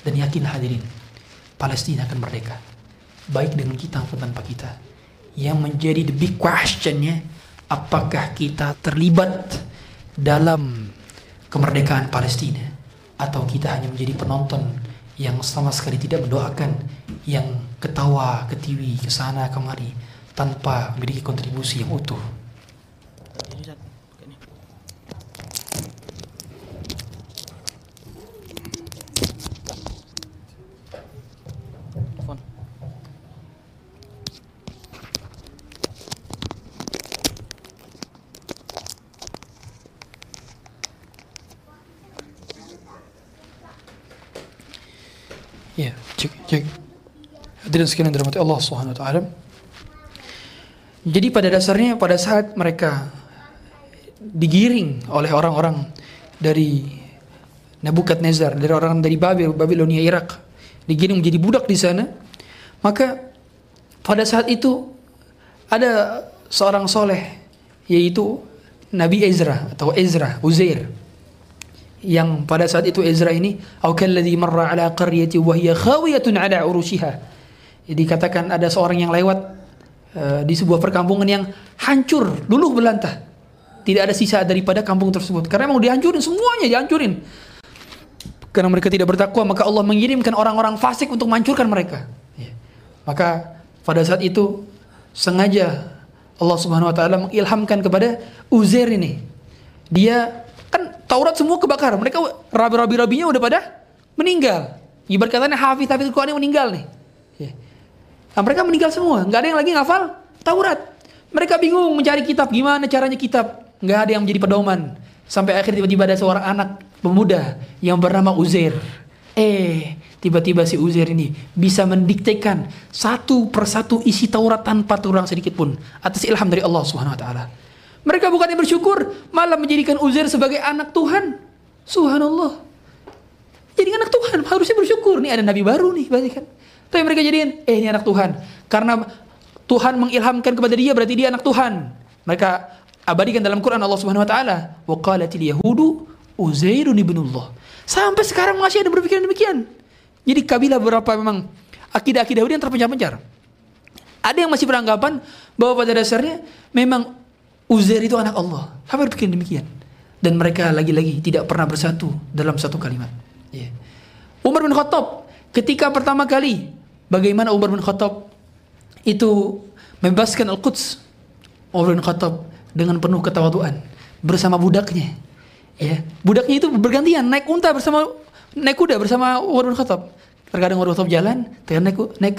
Dan yakinlah hadirin, Palestina akan merdeka. Baik dengan kita maupun tanpa kita. Yang menjadi the big questionnya, apakah kita terlibat dalam kemerdekaan Palestina? atau kita hanya menjadi penonton yang sama sekali tidak mendoakan yang ketawa ketiwi ke sana kemari tanpa memiliki kontribusi yang utuh. Hadirin sekalian dirahmati Allah Subhanahu wa taala. Jadi pada dasarnya pada saat mereka digiring oleh orang-orang dari Nebukadnezar, dari orang dari Babel, Babilonia, Irak, digiring menjadi budak di sana, maka pada saat itu ada seorang soleh yaitu Nabi Ezra atau Ezra, Uzair. Yang pada saat itu Ezra ini, "Au kalladzi marra ala qaryati wa hiya khawiyatun ala urushiha." Jadi katakan ada seorang yang lewat uh, di sebuah perkampungan yang hancur, luluh belantah. Tidak ada sisa daripada kampung tersebut. Karena memang dihancurin semuanya dihancurin. Karena mereka tidak bertakwa, maka Allah mengirimkan orang-orang fasik untuk menghancurkan mereka. Ya. Maka pada saat itu sengaja Allah Subhanahu wa taala mengilhamkan kepada Uzair ini. Dia kan Taurat semua kebakar. Mereka rabi-rabi rabinya udah pada meninggal. Ibarat katanya hafiz hafiz Quran meninggal nih. Nah, mereka meninggal semua, nggak ada yang lagi ngafal Taurat. Mereka bingung mencari kitab, gimana caranya kitab? Nggak ada yang menjadi pedoman. Sampai akhir tiba-tiba ada seorang anak pemuda yang bernama Uzair. Eh, tiba-tiba si Uzair ini bisa mendiktekan satu persatu isi Taurat tanpa kurang sedikit pun atas ilham dari Allah Subhanahu wa taala. Mereka bukannya bersyukur, malah menjadikan Uzair sebagai anak Tuhan. Subhanallah. Jadi anak Tuhan, harusnya bersyukur. Nih ada nabi baru nih, kan. Tapi mereka jadiin, eh ini anak Tuhan. Karena Tuhan mengilhamkan kepada dia berarti dia anak Tuhan. Mereka abadikan dalam Quran Allah Subhanahu wa taala, "Wa qalatil yahudu Uzairun ibnullah." Sampai sekarang masih ada berpikiran demikian. Jadi kabilah beberapa memang akidah-akidah Yahudi yang terpencar-pencar. Ada yang masih beranggapan bahwa pada dasarnya memang Uzair itu anak Allah. Sampai berpikir demikian. Dan mereka lagi-lagi tidak pernah bersatu dalam satu kalimat. Yeah. Umar bin Khattab ketika pertama kali bagaimana Umar bin Khattab itu membebaskan Al-Quds. Umar bin Khattab dengan penuh ketawaduan bersama budaknya. Ya, budaknya itu bergantian naik unta bersama naik kuda bersama Umar bin Khattab. Terkadang Umar bin Khattab jalan, terkadang naik, naik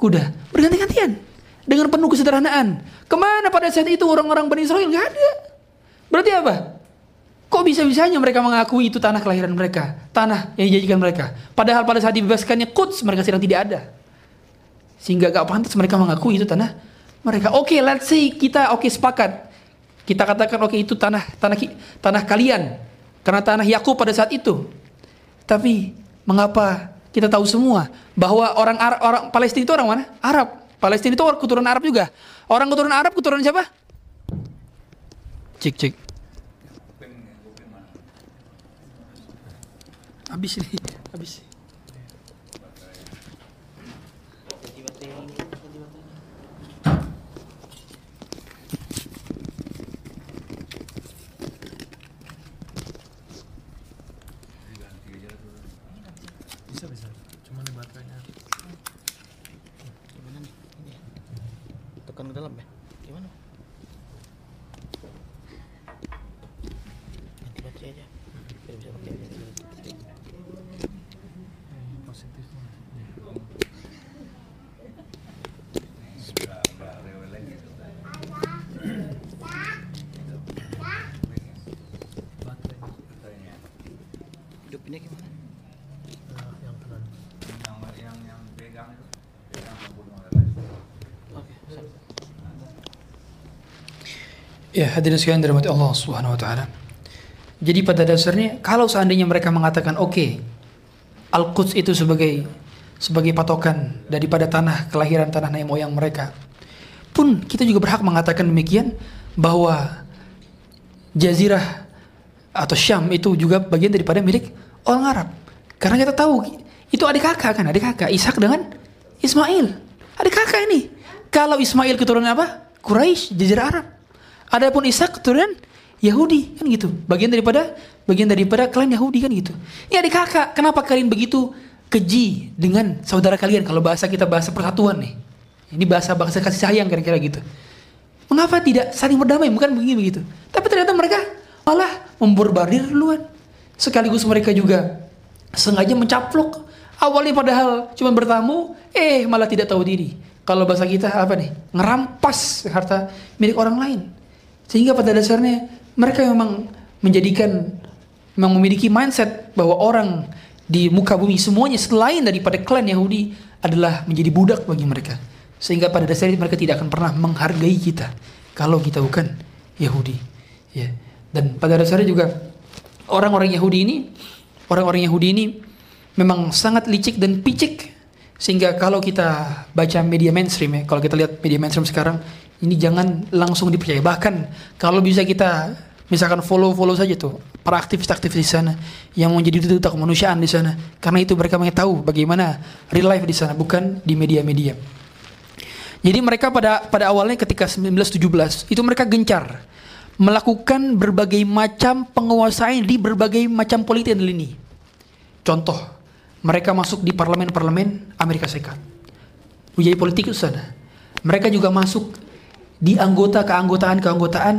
kuda. Berganti-gantian dengan penuh kesederhanaan. Ke mana pada saat itu orang-orang Bani Israel? Gak ada. Berarti apa? Kok bisa-bisanya mereka mengakui itu tanah kelahiran mereka, tanah yang dijanjikan mereka. Padahal pada saat dibebaskannya Quds mereka sedang tidak ada. Sehingga gak pantas mereka mengakui itu tanah mereka. Oke, okay, let's say kita oke okay, sepakat. Kita katakan oke okay, itu tanah tanah tanah kalian karena tanah Yakub pada saat itu. Tapi mengapa kita tahu semua bahwa orang Arab, orang Palestina itu orang mana? Arab. Palestina itu orang keturunan Arab juga. Orang keturunan Arab keturunan siapa? Cik cik. Habis ini, habis. tekan ke dalam ya gimana ganti baterai aja biar bisa pakai Positif. hidup ini gimana yang tenang. yang yang yang pegang itu pegang pembunuh orang lain. oke siap. Ya, hadirin sekalian dirahmati Allah Subhanahu wa taala. Jadi pada dasarnya kalau seandainya mereka mengatakan oke, okay, Al-Quds itu sebagai sebagai patokan daripada tanah kelahiran tanah nenek moyang mereka. Pun kita juga berhak mengatakan demikian bahwa Jazirah atau Syam itu juga bagian daripada milik orang Arab. Karena kita tahu itu adik kakak kan, adik kakak Ishak dengan Ismail. Adik kakak ini. Kalau Ismail keturunan apa? Quraisy, Jazirah Arab. Adapun Ishak keturunan Yahudi kan gitu. Bagian daripada bagian daripada klan Yahudi kan gitu. Ini adik kakak. Kenapa kalian begitu keji dengan saudara kalian? Kalau bahasa kita bahasa persatuan nih. Ini bahasa bahasa kasih sayang kira-kira gitu. Mengapa tidak saling berdamai? Bukan begini begitu. Tapi ternyata mereka malah memborbardir duluan. Sekaligus mereka juga sengaja mencaplok. Awalnya padahal cuma bertamu, eh malah tidak tahu diri. Kalau bahasa kita apa nih? Ngerampas harta milik orang lain. Sehingga pada dasarnya mereka memang menjadikan memang memiliki mindset bahwa orang di muka bumi semuanya selain daripada klan Yahudi adalah menjadi budak bagi mereka. Sehingga pada dasarnya mereka tidak akan pernah menghargai kita kalau kita bukan Yahudi. Ya. Dan pada dasarnya juga orang-orang Yahudi ini, orang-orang Yahudi ini memang sangat licik dan picik Sehingga kalau kita baca media mainstream ya, kalau kita lihat media mainstream sekarang, ini jangan langsung dipercaya. Bahkan kalau bisa kita misalkan follow-follow saja tuh para aktivis-aktivis di sana yang menjadi duta kemanusiaan di sana. Karena itu mereka tahu bagaimana real life di sana, bukan di media-media. Jadi mereka pada pada awalnya ketika 1917 itu mereka gencar melakukan berbagai macam penguasaan di berbagai macam politik dan lini. Contoh, mereka masuk di parlemen-parlemen Amerika Serikat. Menjadi politik di sana. Mereka juga masuk di anggota keanggotaan-keanggotaan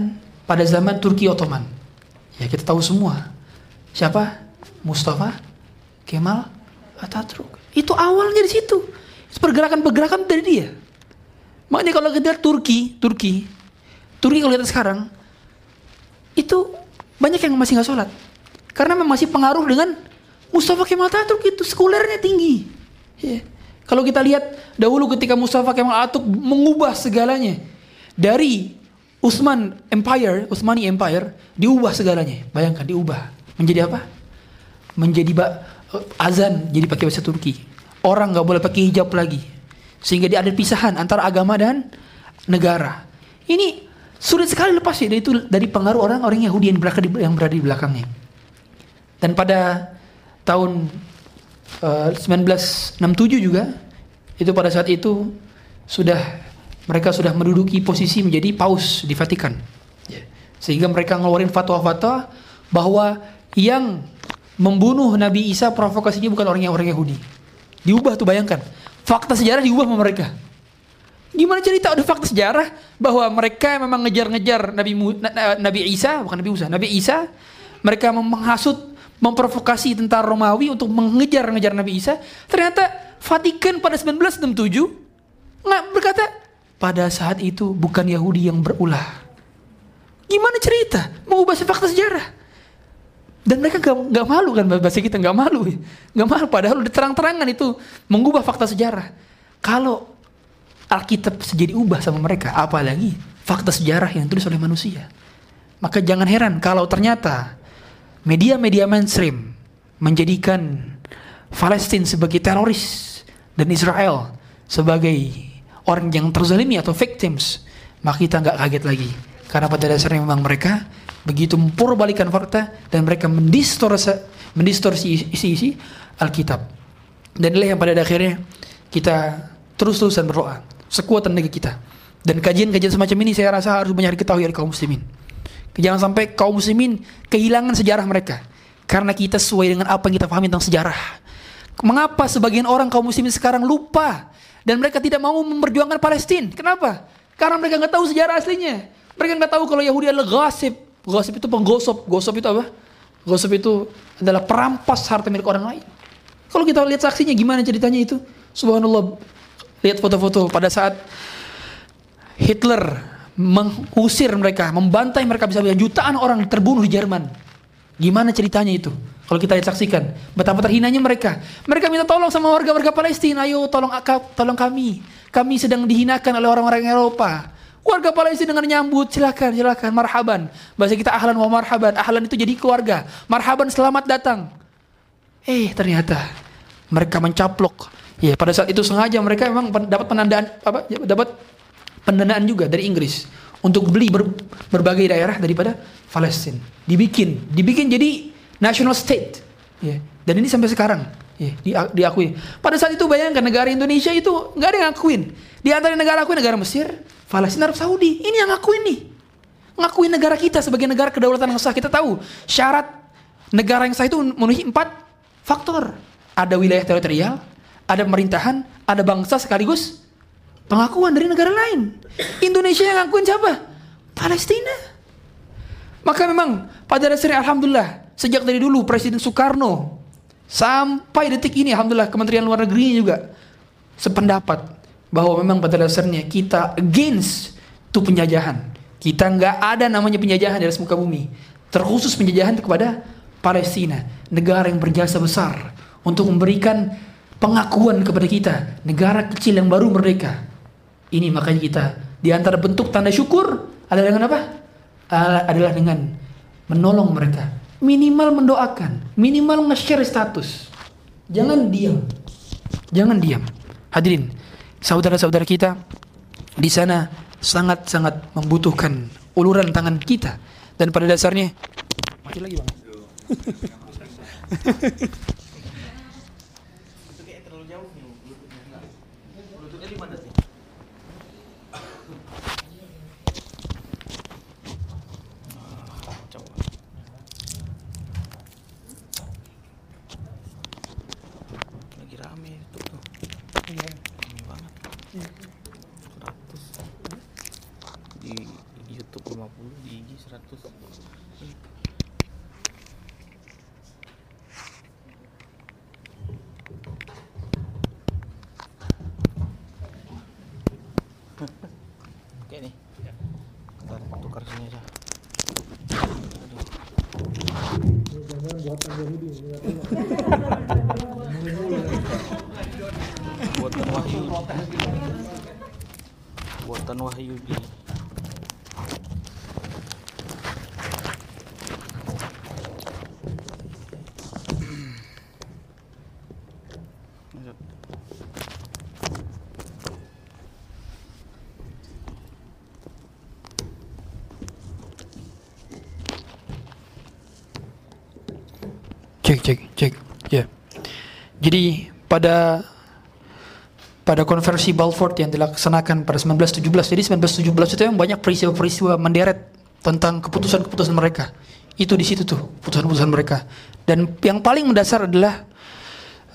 pada zaman Turki Ottoman. Ya kita tahu semua. Siapa? Mustafa Kemal Atatürk. Itu awalnya di situ. Pergerakan-pergerakan dari dia. Makanya kalau kita lihat Turki, Turki, Turki kalau lihat sekarang, itu banyak yang masih nggak sholat. Karena masih pengaruh dengan Mustafa Kemal Atatürk itu sekulernya tinggi. Ya. Kalau kita lihat dahulu ketika Mustafa Kemal Atatürk mengubah segalanya dari Utsman Empire, Utsmani Empire diubah segalanya. Bayangkan diubah menjadi apa? Menjadi ba azan jadi pakai bahasa Turki. Orang nggak boleh pakai hijab lagi. Sehingga dia ada pisahan antara agama dan negara. Ini sulit sekali lepas ya dari itu dari pengaruh orang-orang Yahudi yang berada di, yang berada di belakangnya. Dan pada tahun uh, 1967 juga itu pada saat itu sudah mereka sudah menduduki posisi menjadi paus di Vatikan. Ya. Sehingga mereka ngeluarin fatwa-fatwa bahwa yang membunuh Nabi Isa provokasinya bukan orang yang orang Yahudi. Diubah tuh bayangkan. Fakta sejarah diubah sama mereka. Gimana cerita ada fakta sejarah bahwa mereka memang ngejar-ngejar Nabi Nabi Isa, bukan Nabi Musa, Nabi Isa, mereka menghasut, memprovokasi tentara Romawi untuk mengejar-ngejar Nabi Isa. Ternyata Vatikan pada 1967 nggak berkata pada saat itu bukan Yahudi yang berulah. Gimana cerita? Mengubah fakta sejarah. Dan mereka gak, gak malu kan bahasa kita gak malu, gak malu. Padahal udah terang-terangan itu mengubah fakta sejarah. Kalau Alkitab sejadi ubah sama mereka, apalagi fakta sejarah yang ditulis oleh manusia. Maka jangan heran kalau ternyata media-media mainstream menjadikan Palestina sebagai teroris dan Israel sebagai orang yang terzalimi atau victims, maka kita nggak kaget lagi. Karena pada dasarnya memang mereka begitu mempurbalikan fakta dan mereka mendistorsi, mendistorsi isi-isi Alkitab. Dan inilah yang pada akhirnya kita terus-terusan berdoa sekuat tenaga kita. Dan kajian-kajian semacam ini saya rasa harus banyak diketahui oleh kaum muslimin. Jangan sampai kaum muslimin kehilangan sejarah mereka. Karena kita sesuai dengan apa yang kita pahami tentang sejarah. Mengapa sebagian orang kaum muslimin sekarang lupa dan mereka tidak mau memperjuangkan Palestina? Kenapa? Karena mereka nggak tahu sejarah aslinya. Mereka nggak tahu kalau Yahudi adalah gosip. Gosip itu penggosop. Gosop itu apa? Gosip itu adalah perampas harta milik orang lain. Kalau kita lihat saksinya gimana ceritanya itu? Subhanallah. Lihat foto-foto pada saat Hitler mengusir mereka, membantai mereka bisa jutaan orang terbunuh di Jerman. Gimana ceritanya itu? Kalau kita saksikan, betapa terhinanya mereka. Mereka minta tolong sama warga-warga Palestina, ayo tolong tolong kami. Kami sedang dihinakan oleh orang-orang Eropa. Warga Palestina dengan nyambut, silakan, silakan, marhaban. Bahasa kita ahlan wa marhaban. Ahlan itu jadi keluarga. Marhaban, selamat datang. Eh, ternyata mereka mencaplok. Ya, pada saat itu sengaja mereka memang dapat penandaan apa? Dapat pendanaan juga dari Inggris untuk beli ber, berbagai daerah daripada Palestina. Dibikin, dibikin jadi national state. Ya. Dan ini sampai sekarang ya, di, diakui. Pada saat itu bayangkan negara Indonesia itu nggak ada yang ngakuin. Di antara negara akui negara Mesir, Palestina, Arab Saudi. Ini yang ngakuin nih. Ngakuin negara kita sebagai negara kedaulatan yang sah. Kita tahu syarat negara yang sah itu memenuhi empat faktor. Ada wilayah teritorial, ada pemerintahan, ada bangsa sekaligus pengakuan dari negara lain. Indonesia yang ngakuin siapa? Palestina. Maka memang pada dasarnya Alhamdulillah sejak dari dulu Presiden Soekarno sampai detik ini Alhamdulillah Kementerian Luar Negeri juga sependapat bahwa memang pada dasarnya kita against itu penjajahan. Kita nggak ada namanya penjajahan di atas muka bumi. Terkhusus penjajahan kepada Palestina, negara yang berjasa besar untuk memberikan pengakuan kepada kita, negara kecil yang baru merdeka. Ini makanya kita di antara bentuk tanda syukur adalah dengan apa? Adalah dengan menolong mereka, minimal mendoakan, minimal nge-share status. Jangan diam. Jangan diam. Hadirin, saudara-saudara kita di sana sangat-sangat membutuhkan uluran tangan kita dan pada dasarnya mati lagi bang. Itu kayak terlalu jauh nih Bluetoothnya. Bluetoothnya di mana sih? Ah, Coba. Lagi rame itu tuh. Rame banget. 100 di YouTube 50 di IG 100 Oke nih. Bentar, tukar sini aja. Aduh. Buatan Wahyu. Buatan Wahyu di Cek cek cek. Ya. Jadi pada pada konversi Balfour yang dilaksanakan pada 1917. Jadi 1917 itu yang banyak peristiwa-peristiwa menderet tentang keputusan-keputusan mereka. Itu di situ tuh keputusan-keputusan mereka. Dan yang paling mendasar adalah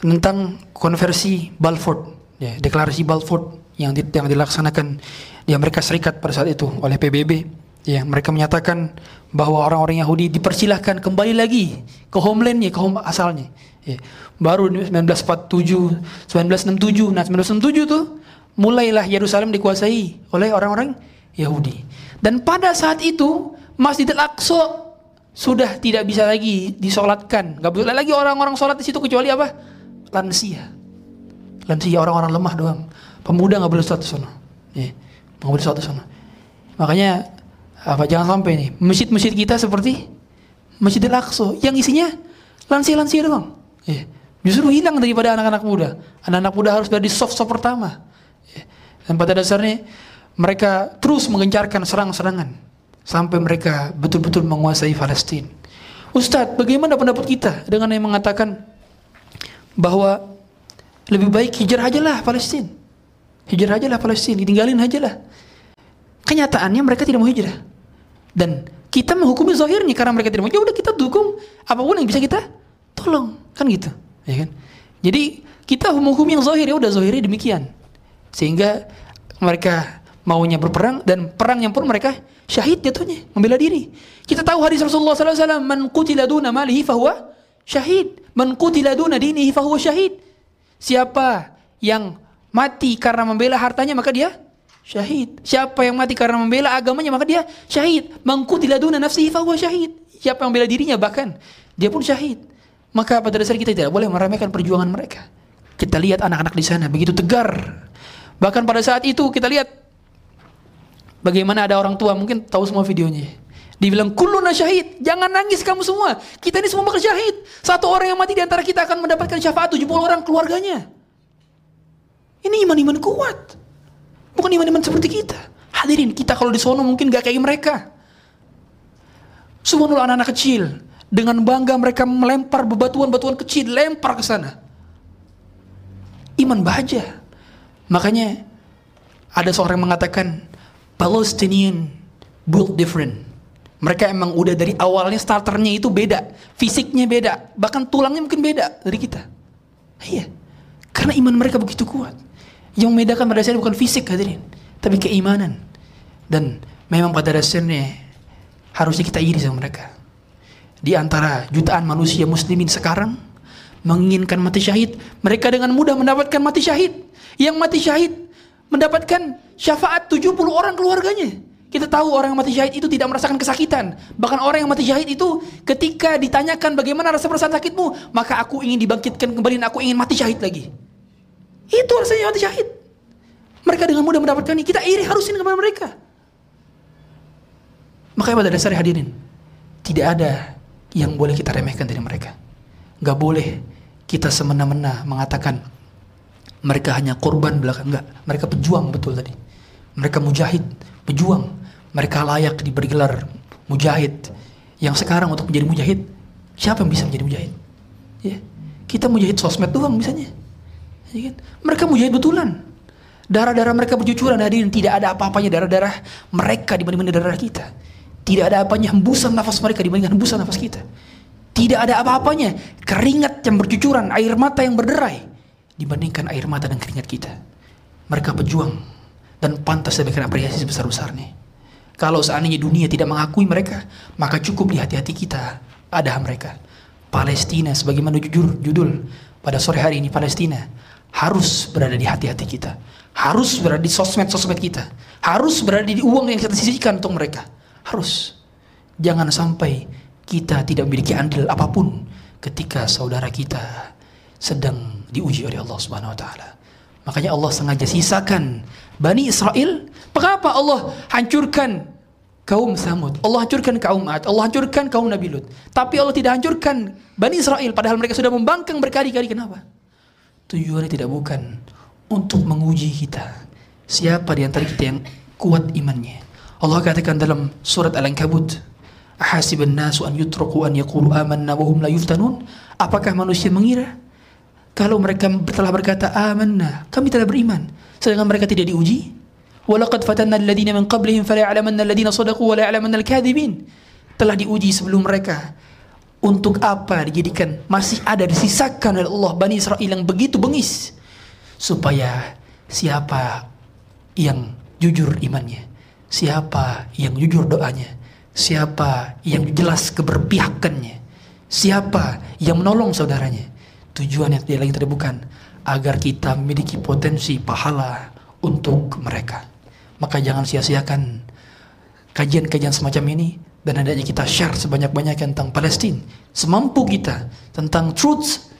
tentang konversi Balfour, ya, deklarasi Balfour yang di- yang dilaksanakan di Amerika Serikat pada saat itu oleh PBB. Ya, mereka menyatakan bahwa orang-orang Yahudi dipersilahkan kembali lagi ke homelandnya, ke home asalnya. Ya. Baru di 1947, 1967, nah 1967 tuh mulailah Yerusalem dikuasai oleh orang-orang Yahudi. Dan pada saat itu Masjid Al-Aqsa sudah tidak bisa lagi disolatkan. Gak boleh lagi orang-orang sholat di situ kecuali apa? Lansia. Lansia orang-orang lemah doang. Pemuda nggak boleh sholat sana. Ya, nggak boleh sholat sana. Makanya apa jangan sampai nih masjid-masjid kita seperti Masjid Al-Aqsa yang isinya lansia-lansia doang. Ya. Justru hilang daripada anak-anak muda. Anak-anak muda harus di soft-soft pertama. Ya. Dan pada dasarnya mereka terus mengencarkan serang-serangan sampai mereka betul-betul menguasai Palestina. Ustadz, bagaimana pendapat kita dengan yang mengatakan bahwa lebih baik hijrah aja lah Palestina. Hijrah aja lah Palestina, ditinggalin aja lah. Kenyataannya mereka tidak mau hijrah. Dan kita menghukumi zahirnya karena mereka tidak mau. Ya udah kita dukung apa pun yang bisa kita tolong, kan gitu, ya kan? Jadi kita menghukum yang zahir ya udah zahirnya demikian. Sehingga mereka maunya berperang dan perangnya pun mereka syahid jatuhnya, membela diri. Kita tahu hadis Rasulullah SAW, man qutila duna malihi fahuwa syahid, man qutila duna dinihi fahuwa syahid. Siapa yang mati karena membela hartanya maka dia syahid. Siapa yang mati karena membela agamanya maka dia syahid. Man qutila duna nafsihi fahuwa syahid. Siapa yang membela dirinya bahkan dia pun syahid. Maka pada dasar kita tidak boleh meremehkan perjuangan mereka. Kita lihat anak-anak di sana begitu tegar. Bahkan pada saat itu kita lihat bagaimana ada orang tua mungkin tahu semua videonya. Dibilang kuluna syahid, jangan nangis kamu semua. Kita ini semua bakal syahid. Satu orang yang mati di antara kita akan mendapatkan syafaat 70 orang keluarganya. Ini iman-iman kuat. Bukan iman-iman seperti kita. Hadirin, kita kalau di sono mungkin gak kayak mereka. Subhanallah anak-anak kecil dengan bangga mereka melempar bebatuan-batuan kecil lempar ke sana. Iman baja. Makanya ada seorang yang mengatakan Palestinian built different. Mereka emang udah dari awalnya starternya itu beda, fisiknya beda, bahkan tulangnya mungkin beda dari kita. Iya, karena iman mereka begitu kuat. Yang membedakan pada dasarnya bukan fisik hadirin, tapi keimanan. Dan memang pada dasarnya harusnya kita iri sama mereka. Di antara jutaan manusia muslimin sekarang menginginkan mati syahid, mereka dengan mudah mendapatkan mati syahid. Yang mati syahid mendapatkan syafaat 70 orang keluarganya. Kita tahu orang yang mati syahid itu tidak merasakan kesakitan. Bahkan orang yang mati syahid itu ketika ditanyakan bagaimana rasa perasaan sakitmu, maka aku ingin dibangkitkan kembali dan aku ingin mati syahid lagi. Itu rasanya mati syahid. Mereka dengan mudah mendapatkan ini. Kita iri harusin kepada mereka. Makanya pada dasarnya hadirin, tidak ada yang boleh kita remehkan dari mereka. Gak boleh kita semena-mena mengatakan mereka hanya korban belakang. Enggak mereka pejuang betul tadi. Mereka mujahid pejuang. Mereka layak diberi gelar mujahid. Yang sekarang untuk menjadi mujahid siapa yang bisa menjadi mujahid? Ya kita mujahid sosmed doang misalnya ya kan? mereka mujahid betulan. Darah-darah mereka bercucuran hadirin. Tidak ada apa-apanya darah-darah mereka dibandingkan darah kita tidak ada apanya hembusan nafas mereka dibandingkan hembusan nafas kita tidak ada apa-apanya keringat yang bercucuran air mata yang berderai dibandingkan air mata dan keringat kita. Mereka pejuang dan pantas diberikan apresiasi sebesar-besarnya. Kalau seandainya dunia tidak mengakui mereka, maka cukup di hati-hati kita ada mereka. Palestina sebagaimana jujur judul pada sore hari ini Palestina harus berada di hati-hati kita. Harus berada di sosmed-sosmed kita. Harus berada di uang yang kita sisihkan untuk mereka. Harus. Jangan sampai kita tidak memiliki andil apa pun ketika saudara kita sedang diuji oleh Allah Subhanahu wa taala. Makanya Allah sengaja sisakan Bani Israel. Mengapa Allah hancurkan kaum Samud? Allah hancurkan kaum Ad, Allah hancurkan kaum Nabi Lut. Tapi Allah tidak hancurkan Bani Israel padahal mereka sudah membangkang berkali-kali. Kenapa? Tujuannya tidak bukan untuk menguji kita. Siapa di antara kita yang kuat imannya? Allah katakan dalam surat Al-Ankabut, "Ahasiban nasu an yutraku an yaqulu amanna wa hum la yuftanun?" Apakah manusia mengira kalau mereka telah berkata amanna, kami telah beriman, sedangkan mereka tidak diuji? Walaqad fatanna alladziina min qablihim fala ya'lamanna alladziina shadaqu wa la ya'lamanna al-kadzibin. Telah diuji sebelum mereka. Untuk apa dijadikan masih ada disisakan oleh Allah Bani Israel yang begitu bengis supaya siapa yang jujur imannya, siapa yang jujur doanya, siapa yang jelas keberpihakannya, siapa yang menolong saudaranya, Tujuan yang tidak lain tidak bukan agar kita memiliki potensi pahala untuk mereka. Maka jangan sia-siakan kajian-kajian semacam ini dan hendaknya kita share sebanyak-banyaknya tentang Palestina semampu kita tentang truth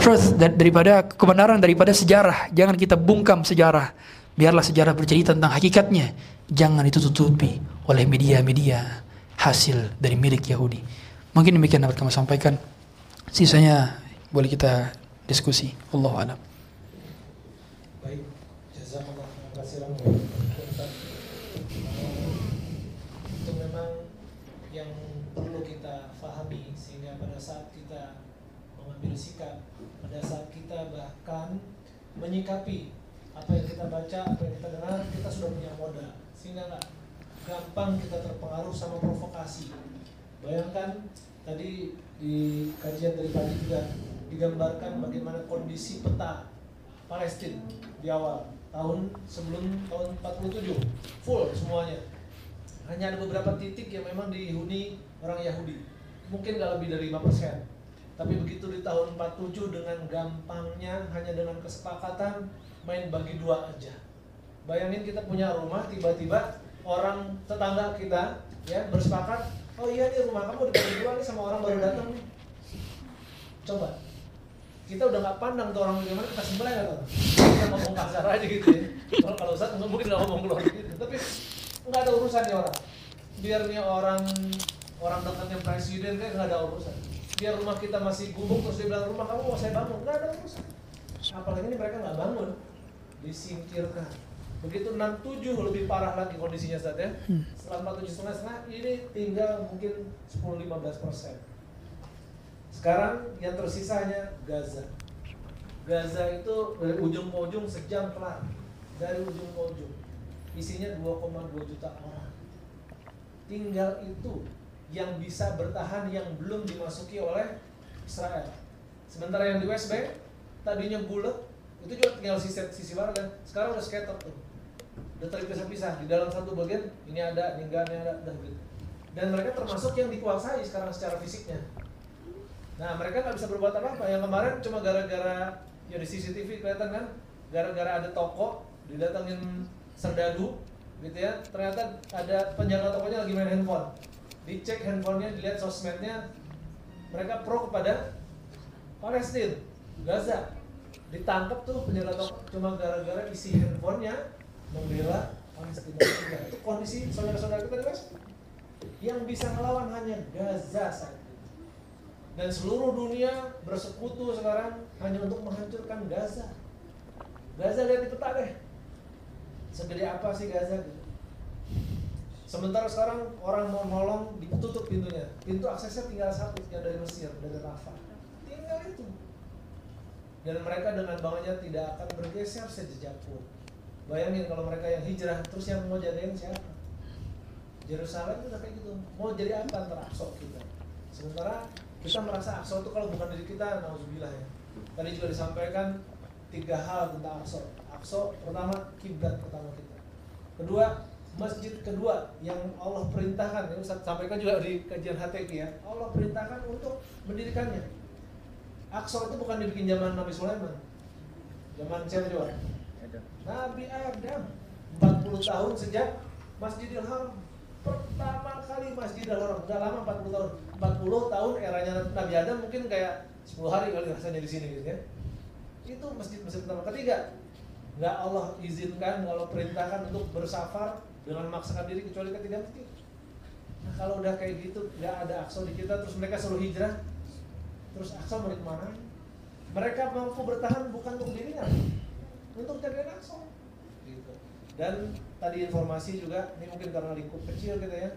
truth daripada kebenaran daripada sejarah. Jangan kita bungkam sejarah. Biarlah sejarah bercerita tentang hakikatnya jangan ditutupi oleh media-media hasil dari milik Yahudi. Mungkin demikian dapat kami sampaikan. Sisanya boleh kita diskusi. Allah alam. Baik, kasih Itu memang yang perlu kita fahami sehingga pada saat kita mengambil sikap, pada saat kita bahkan menyikapi apa yang kita baca, apa yang kita dengar, kita sudah punya modal sehingga nggak gampang kita terpengaruh sama provokasi. Bayangkan tadi di kajian dari pagi juga digambarkan bagaimana kondisi peta Palestina di awal tahun sebelum tahun 47 full semuanya. Hanya ada beberapa titik yang memang dihuni orang Yahudi. Mungkin gak lebih dari 5% tapi begitu di tahun 47 dengan gampangnya hanya dengan kesepakatan main bagi dua aja bayangin kita punya rumah tiba-tiba orang tetangga kita ya bersepakat oh iya nih rumah kamu dibagi dua nih sama orang baru datang nih. Coba. Kita udah nggak pandang tuh orang bagaimana kita sembelih tuh? Kita ngomong kasar aja gitu ya. Kalau kalau saat nggak mungkin nggak ngomong keluar gitu tapi nggak ada urusan nih orang. Biar nih orang orang dekatnya presiden kayak nggak ada urusan. Biar rumah kita masih gubuk terus dia bilang rumah kamu mau saya bangun? Nggak ada urusan. Apalagi ini mereka nggak bangun. Disingkirkan begitu 67 lebih parah lagi kondisinya saat ya hmm. setelah 47 setengah setengah ini tinggal mungkin 10-15 persen sekarang yang tersisa hanya Gaza. Gaza itu dari ujung ke ujung sejam kelar. Dari ujung ke ujung. Isinya 2,2 juta orang. Tinggal itu yang bisa bertahan yang belum dimasuki oleh Israel. Sementara yang di West Bank tadinya bulat, itu juga tinggal sisi sisi barat kan. Sekarang udah scatter tuh. Udah terpisah-pisah di dalam satu bagian ini ada, ini enggak, ini ada, dan gitu. Dan mereka termasuk yang dikuasai sekarang secara fisiknya. Nah mereka nggak bisa berbuat apa-apa. Yang kemarin cuma gara-gara ya di CCTV kelihatan kan, gara-gara ada toko didatengin serdadu, gitu ya. Ternyata ada penjaga tokonya lagi main handphone. Dicek handphonenya, dilihat sosmednya, mereka pro kepada Palestina, Gaza. Ditangkap tuh penjaga toko cuma gara-gara isi handphonenya membela Palestina. Itu kondisi saudara-saudara kita West. Yang bisa melawan hanya Gaza saja dan seluruh dunia bersekutu sekarang hanya untuk menghancurkan Gaza. Gaza lihat di peta deh. Segede apa sih Gaza gitu. Sementara sekarang orang mau nolong ditutup pintunya. Pintu aksesnya tinggal satu yang dari Mesir, dari Rafah. Tinggal itu. Dan mereka dengan bangunnya tidak akan bergeser sejejak pun. Bayangin kalau mereka yang hijrah, terus yang mau jagain siapa? Yerusalem itu kayak gitu. Mau jadi apa antara Aqsa kita? Sementara kita merasa Aqsa itu kalau bukan dari kita, nauzubillah ya. Tadi juga disampaikan tiga hal tentang Aqsa. Aqsa pertama kiblat pertama kita. Kedua, masjid kedua yang Allah perintahkan, ini Ustaz sampaikan juga di kajian HTQ ya. Allah perintahkan untuk mendirikannya. Aqsa itu bukan dibikin zaman Nabi Sulaiman. Zaman siapa? Nabi Adam 40 tahun sejak Masjidil Haram. Pertama kali Masjidil Haram udah lama 40 tahun. 40 tahun eranya Nabi Adam mungkin kayak 10 hari kali rasanya di sini gitu ya. Itu masjid-masjid pertama. Ketiga nggak Allah izinkan nggak Allah perintahkan untuk bersafar dengan memaksakan diri kecuali ketiga masjid. Nah kalau udah kayak gitu nggak ada aksa di kita terus mereka suruh hijrah. Terus aksa mau ke mana? Mereka mampu bertahan bukan untuk dirinya untuk jaga aksa gitu. Dan tadi informasi juga ini mungkin karena lingkup kecil gitu ya.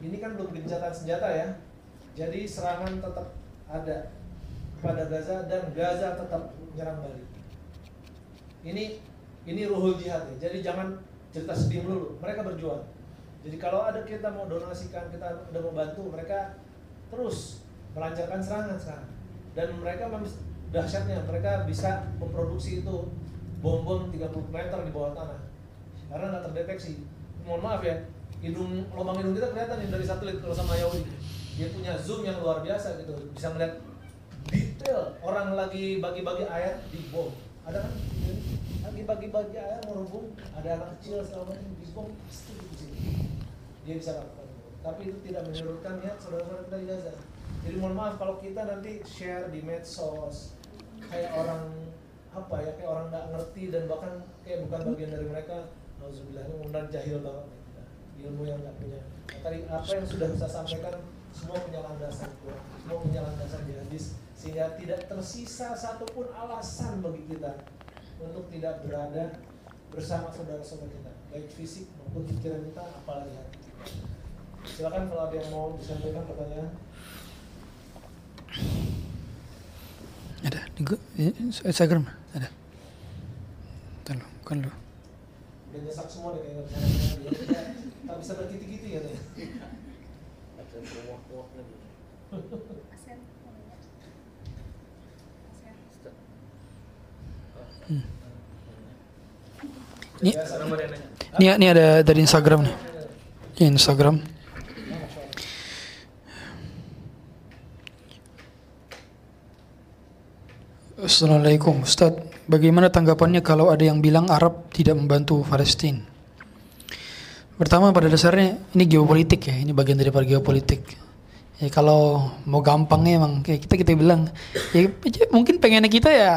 Ini kan belum gencatan senjata ya. Jadi serangan tetap ada pada Gaza dan Gaza tetap menyerang balik ini ini ruhul jihad ya. jadi jangan cerita sedih dulu mereka berjuang. Jadi kalau ada kita mau donasikan kita udah mau bantu mereka terus melancarkan serangan sekarang. Dan mereka dahsyatnya mereka bisa memproduksi itu bom-bom 30 meter di bawah tanah. Karena nggak terdeteksi. Mohon maaf ya hidung lubang hidung kita kelihatan nih dari satelit kalau sama Yawi dia punya zoom yang luar biasa gitu. Bisa melihat detail orang lagi bagi-bagi ayat di bom. Ada kan? Lagi bagi-bagi ayat merubung. Ada anak kecil segala macam di bom. Pasti di sini dia bisa lakukan tapi itu tidak menyurutkan niat saudara-saudara kita di Gaza. Jadi mohon maaf kalau kita nanti share di medsos kayak orang apa ya kayak orang nggak ngerti dan bahkan kayak bukan bagian dari mereka. Alhamdulillah ini undang jahil banget kita ilmu yang nggak punya. Nah, tadi apa yang sudah saya sampaikan semua punya landasan Quran semua punya landasan di hadis sehingga tidak tersisa satupun alasan bagi kita untuk tidak berada bersama saudara-saudara kita baik fisik maupun pikiran kita apalagi hati. Silakan kalau ada yang mau disampaikan pertanyaan. Ada gua- eh, Instagram ada. Tuh lo, kan lo. udah nyesak semua deh kayak nggak bisa ngomong dia tak bisa berkiti-kiti katanya Ini, Biasa. ini, ini ada dari Instagram nih. Instagram. Assalamualaikum Ustaz. Bagaimana tanggapannya kalau ada yang bilang Arab tidak membantu Palestina Pertama pada dasarnya ini geopolitik ya. Ini bagian daripada geopolitik. Ya kalau mau gampangnya emang kayak kita kita bilang ya mungkin pengennya kita ya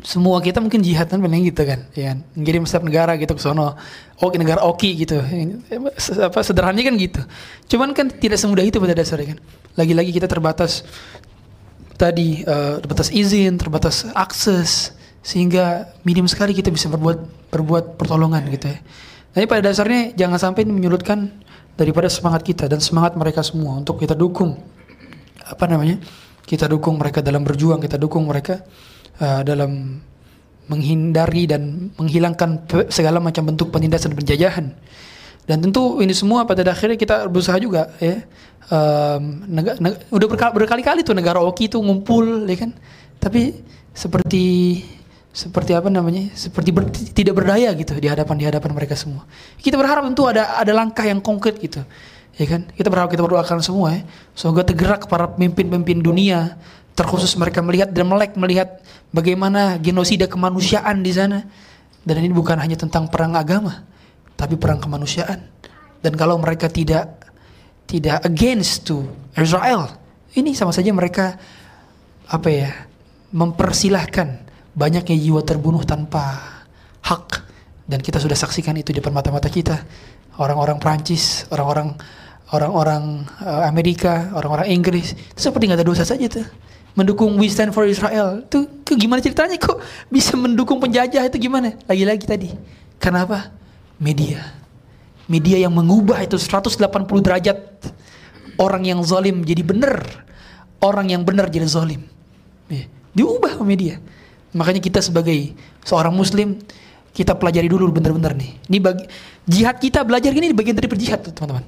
semua kita mungkin jihad kan pengen gitu kan ya kan? ngirim setiap negara gitu ke sono. Oke negara oki gitu. Apa sederhananya kan gitu. Cuman kan tidak semudah itu pada dasarnya kan. Lagi-lagi kita terbatas tadi eh, terbatas izin terbatas akses sehingga minim sekali kita bisa berbuat berbuat pertolongan gitu ya. Tapi pada dasarnya jangan sampai menyulutkan daripada semangat kita dan semangat mereka semua untuk kita dukung apa namanya kita dukung mereka dalam berjuang kita dukung mereka uh, dalam menghindari dan menghilangkan segala macam bentuk penindasan dan penjajahan. Dan tentu ini semua pada akhirnya kita berusaha juga ya um, nega- neg- udah berka- berkali-kali tuh negara oki itu ngumpul ya kan? Tapi seperti seperti apa namanya seperti ber- tidak berdaya gitu di hadapan di hadapan mereka semua. Kita berharap tentu ada ada langkah yang konkret gitu ya kan? Kita berharap kita berdoakan semua ya. Semoga tergerak para pemimpin-pemimpin dunia terkhusus mereka melihat dan melek melihat bagaimana genosida kemanusiaan di sana. Dan ini bukan hanya tentang perang agama tapi perang kemanusiaan. Dan kalau mereka tidak tidak against to Israel ini sama saja mereka apa ya mempersilahkan banyaknya jiwa terbunuh tanpa hak dan kita sudah saksikan itu di depan mata-mata kita orang-orang Prancis orang-orang orang-orang eh, Amerika orang-orang Inggris itu seperti nggak ada dosa saja tuh mendukung We Stand for Israel. Itu, gimana ceritanya kok bisa mendukung penjajah itu gimana? Lagi-lagi tadi. Karena apa? Media. Media yang mengubah itu 180 derajat. Orang yang zalim jadi benar. Orang yang benar jadi zalim. Ya, Diubah media. Makanya kita sebagai seorang muslim kita pelajari dulu bener-bener nih. Ini bagi jihad kita belajar gini bagian dari berjihad teman-teman.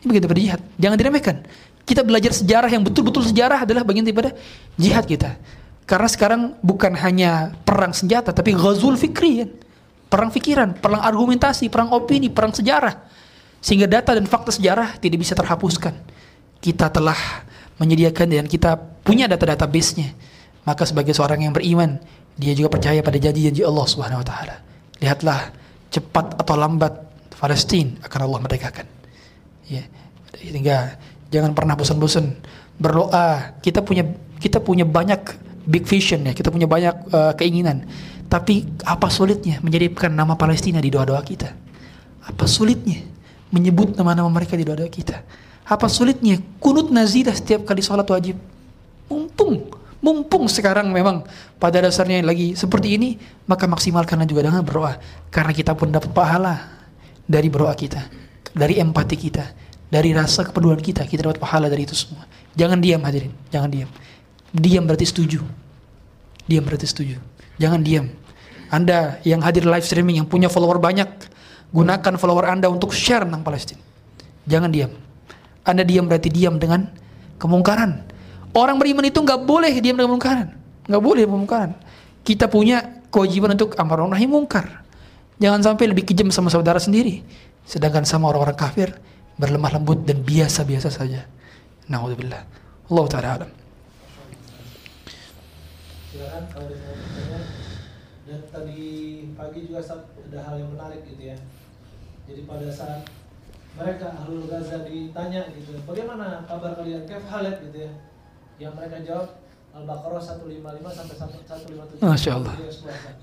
Ini bagian dari berjihad. Jangan diremehkan. Kita belajar sejarah yang betul-betul sejarah adalah bagian daripada jihad kita. Karena sekarang bukan hanya perang senjata tapi ghazul fikri kan. Perang pikiran, perang argumentasi, perang opini, perang sejarah. Sehingga data dan fakta sejarah tidak bisa terhapuskan. Kita telah menyediakan dan kita punya data database-nya. Maka sebagai seorang yang beriman, dia juga percaya pada janji-janji Allah Subhanahu wa taala. Lihatlah cepat atau lambat Palestina akan Allah merdekakan. Ya. Sehingga jangan pernah bosan-bosan berdoa. Kita punya kita punya banyak big vision ya, kita punya banyak uh, keinginan. Tapi apa sulitnya menjadikan nama Palestina di doa-doa kita? Apa sulitnya menyebut nama-nama mereka di doa-doa kita? Apa sulitnya kunut nazidah setiap kali sholat wajib? Mumpung Mumpung sekarang memang pada dasarnya lagi seperti ini, maka maksimalkanlah juga dengan berdoa. Karena kita pun dapat pahala dari berdoa kita, dari empati kita, dari rasa kepedulian kita, kita dapat pahala dari itu semua. Jangan diam hadirin, jangan diam. Diam berarti setuju. Diam berarti setuju. Jangan diam. Anda yang hadir live streaming yang punya follower banyak, gunakan follower Anda untuk share tentang Palestina. Jangan diam. Anda diam berarti diam dengan kemungkaran Orang beriman itu nggak boleh diam dengan mungkaran, nggak boleh mungkaran. Kita punya kewajiban untuk amar nahi mungkar. Jangan sampai lebih kejam sama saudara sendiri, sedangkan sama orang-orang kafir berlemah lembut dan biasa-biasa saja. Nauzubillah. Allah taala alam. Silakan kalau. Dan tadi pagi juga ada hal yang menarik gitu ya. Jadi pada saat mereka Ahlul Gaza ditanya gitu, bagaimana kabar kalian? Kev Halid gitu ya yang mereka jawab Al-Baqarah 155 sampai 157. Masya Allah.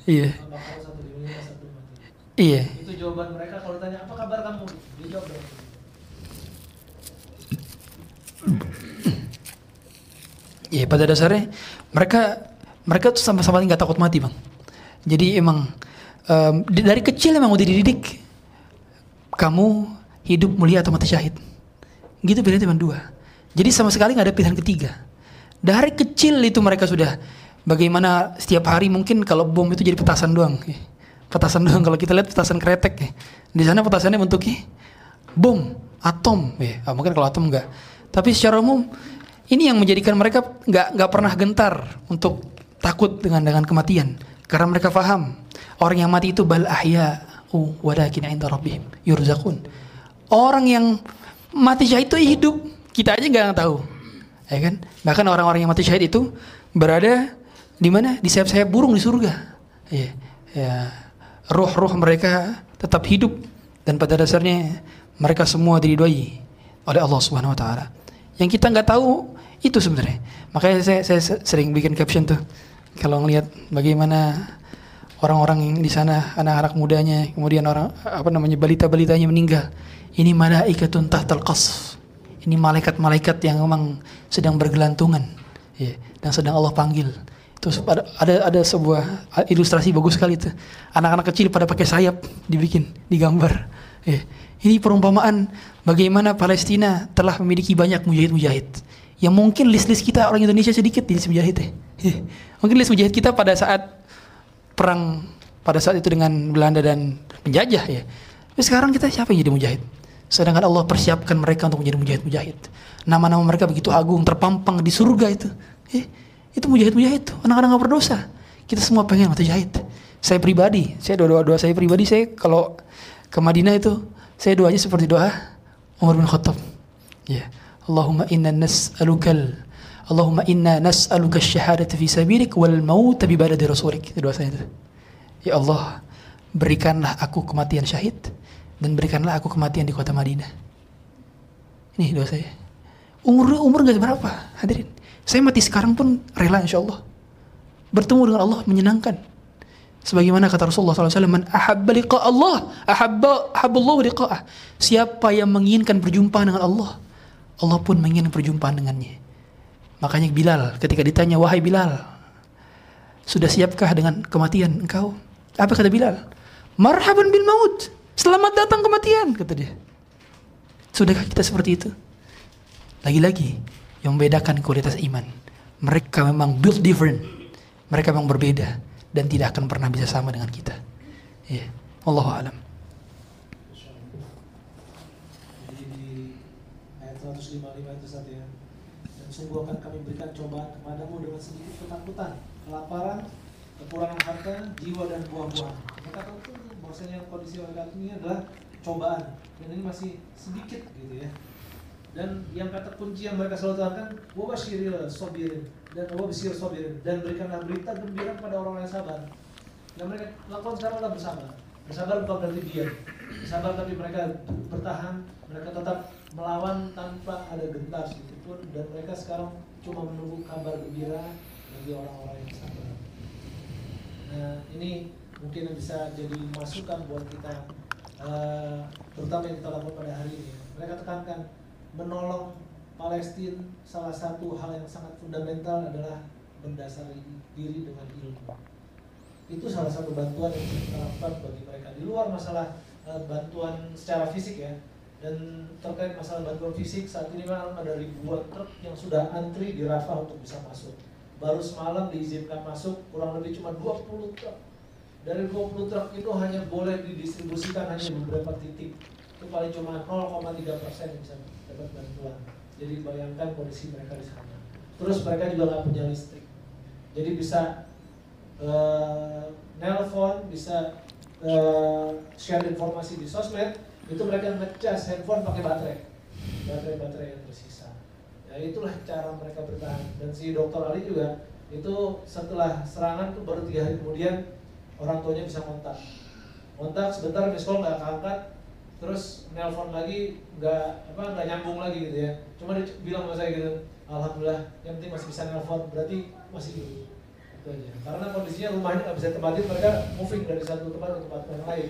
Iya. Al-Baqarah 155 157. Iya. Itu jawaban mereka kalau tanya apa kabar kamu? Dijawab dong. Iya pada dasarnya mereka mereka tuh sama-sama nggak takut mati bang. Jadi emang um, dari kecil emang udah dididik kamu hidup mulia atau mati syahid. Gitu pilihan cuma dua. Jadi sama sekali nggak ada pilihan ketiga. Dari kecil itu mereka sudah bagaimana setiap hari mungkin kalau bom itu jadi petasan doang. Petasan doang kalau kita lihat petasan kretek ya. Di sana petasannya bentuknya bom, atom ya. Mungkin kalau atom enggak. Tapi secara umum ini yang menjadikan mereka nggak nggak pernah gentar untuk takut dengan dengan kematian karena mereka paham orang yang mati itu bal ahya walakin inda rabbihim yurzakun. Orang yang mati syahid itu hidup, kita aja nggak tahu ya kan? Bahkan orang-orang yang mati syahid itu berada di mana? Di sayap-sayap burung di surga. Ya, ya. Roh-roh mereka tetap hidup dan pada dasarnya mereka semua diridhoi oleh Allah Subhanahu wa taala. Yang kita nggak tahu itu sebenarnya. Makanya saya, saya sering bikin caption tuh kalau ngelihat bagaimana orang-orang yang di sana anak-anak mudanya kemudian orang apa namanya balita-balitanya meninggal. Ini malaikatun tahtal qasf ini malaikat-malaikat yang memang sedang bergelantungan ya, dan sedang Allah panggil itu ada ada sebuah ilustrasi bagus sekali itu anak-anak kecil pada pakai sayap dibikin digambar ya. ini perumpamaan bagaimana Palestina telah memiliki banyak mujahid-mujahid yang mungkin list-list kita orang Indonesia sedikit di mujahid ya. ya. mungkin list mujahid kita pada saat perang pada saat itu dengan Belanda dan penjajah ya tapi sekarang kita siapa yang jadi mujahid Sedangkan Allah persiapkan mereka untuk menjadi mujahid-mujahid. Nama-nama mereka begitu agung, terpampang di surga itu. Eh, itu mujahid-mujahid itu, anak-anak berdosa. Kita semua pengen mati jahit. Saya pribadi, saya doa-doa saya pribadi, saya kalau ke Madinah itu, saya doanya seperti doa Umar bin Khattab. Ya. Allahumma inna nas'alukal Allahumma inna nas'aluka syahadata fi sabilik wal maut bi baladi rasulik. Itu itu. Ya Allah, berikanlah aku kematian syahid dan berikanlah aku kematian di kota Madinah. Ini doa saya. Umur umur gak berapa, hadirin. Saya mati sekarang pun rela insya Allah. Bertemu dengan Allah menyenangkan. Sebagaimana kata Rasulullah SAW, Man ahabba liqa Allah, ahabba, ahabballahu liqa'ah. Siapa yang menginginkan perjumpaan dengan Allah, Allah pun menginginkan perjumpaan dengannya. Makanya Bilal ketika ditanya, "Wahai Bilal, sudah siapkah dengan kematian engkau?" Apa kata Bilal? "Marhaban bil maut." Selamat datang kematian, kata dia. Sudahkah kita seperti itu? Lagi-lagi yang membedakan kualitas iman. Mereka memang built different. Mereka memang berbeda dan tidak akan pernah bisa sama dengan kita. Ya, Allah alam. Jadi di ayat 155 itu saat ya. Dan sungguh akan kami berikan cobaan kepadamu dengan sedikit ketakutan, kelaparan, kekurangan harta, jiwa dan buah-buahan. Tahu tuh bahwasanya kondisi mereka ini adalah cobaan dan ini masih sedikit gitu ya. Dan yang kata kunci yang mereka selalu katakan, wabashiril sobirin dan wabashir sobirin dan berikanlah berita gembira kepada orang yang sabar. Dan mereka lakukan sekarang adalah bersabar. Bersabar bukan berarti diam. Bersabar tapi mereka bertahan, mereka tetap melawan tanpa ada gentar sedikit pun dan mereka sekarang cuma menunggu kabar gembira bagi orang-orang yang sabar. Nah ini mungkin bisa jadi masukan buat kita eh, terutama yang kita lakukan pada hari ini. Mereka tekankan menolong Palestina salah satu hal yang sangat fundamental adalah mendasari diri dengan ilmu. Itu salah satu bantuan yang kita lakukan bagi mereka di luar masalah eh, bantuan secara fisik ya. Dan terkait masalah bantuan fisik saat ini memang ada ribuan truk yang sudah antri di Rafah untuk bisa masuk. Baru semalam diizinkan masuk kurang lebih cuma 20 truk. Dari 20 truk itu hanya boleh didistribusikan hanya beberapa titik. Itu paling cuma 0,3 persen yang bisa dapat bantuan. Jadi bayangkan kondisi mereka di sana. Terus mereka juga nggak punya listrik. Jadi bisa eh, nelpon, bisa eh, share informasi di sosmed. Itu mereka ngecas handphone pakai baterai, baterai-baterai yang tersisa. Ya itulah cara mereka bertahan. Dan si Dokter Ali juga itu setelah serangan tuh baru tiga hari kemudian orang tuanya bisa kontak. Kontak sebentar miss call nggak keangkat, terus nelpon lagi nggak apa nggak nyambung lagi gitu ya cuma dia bilang sama saya gitu alhamdulillah yang penting masih bisa nelpon berarti masih dulu itu aja karena kondisinya rumahnya nggak bisa tempatin mereka moving dari satu tempat ke tempat yang lain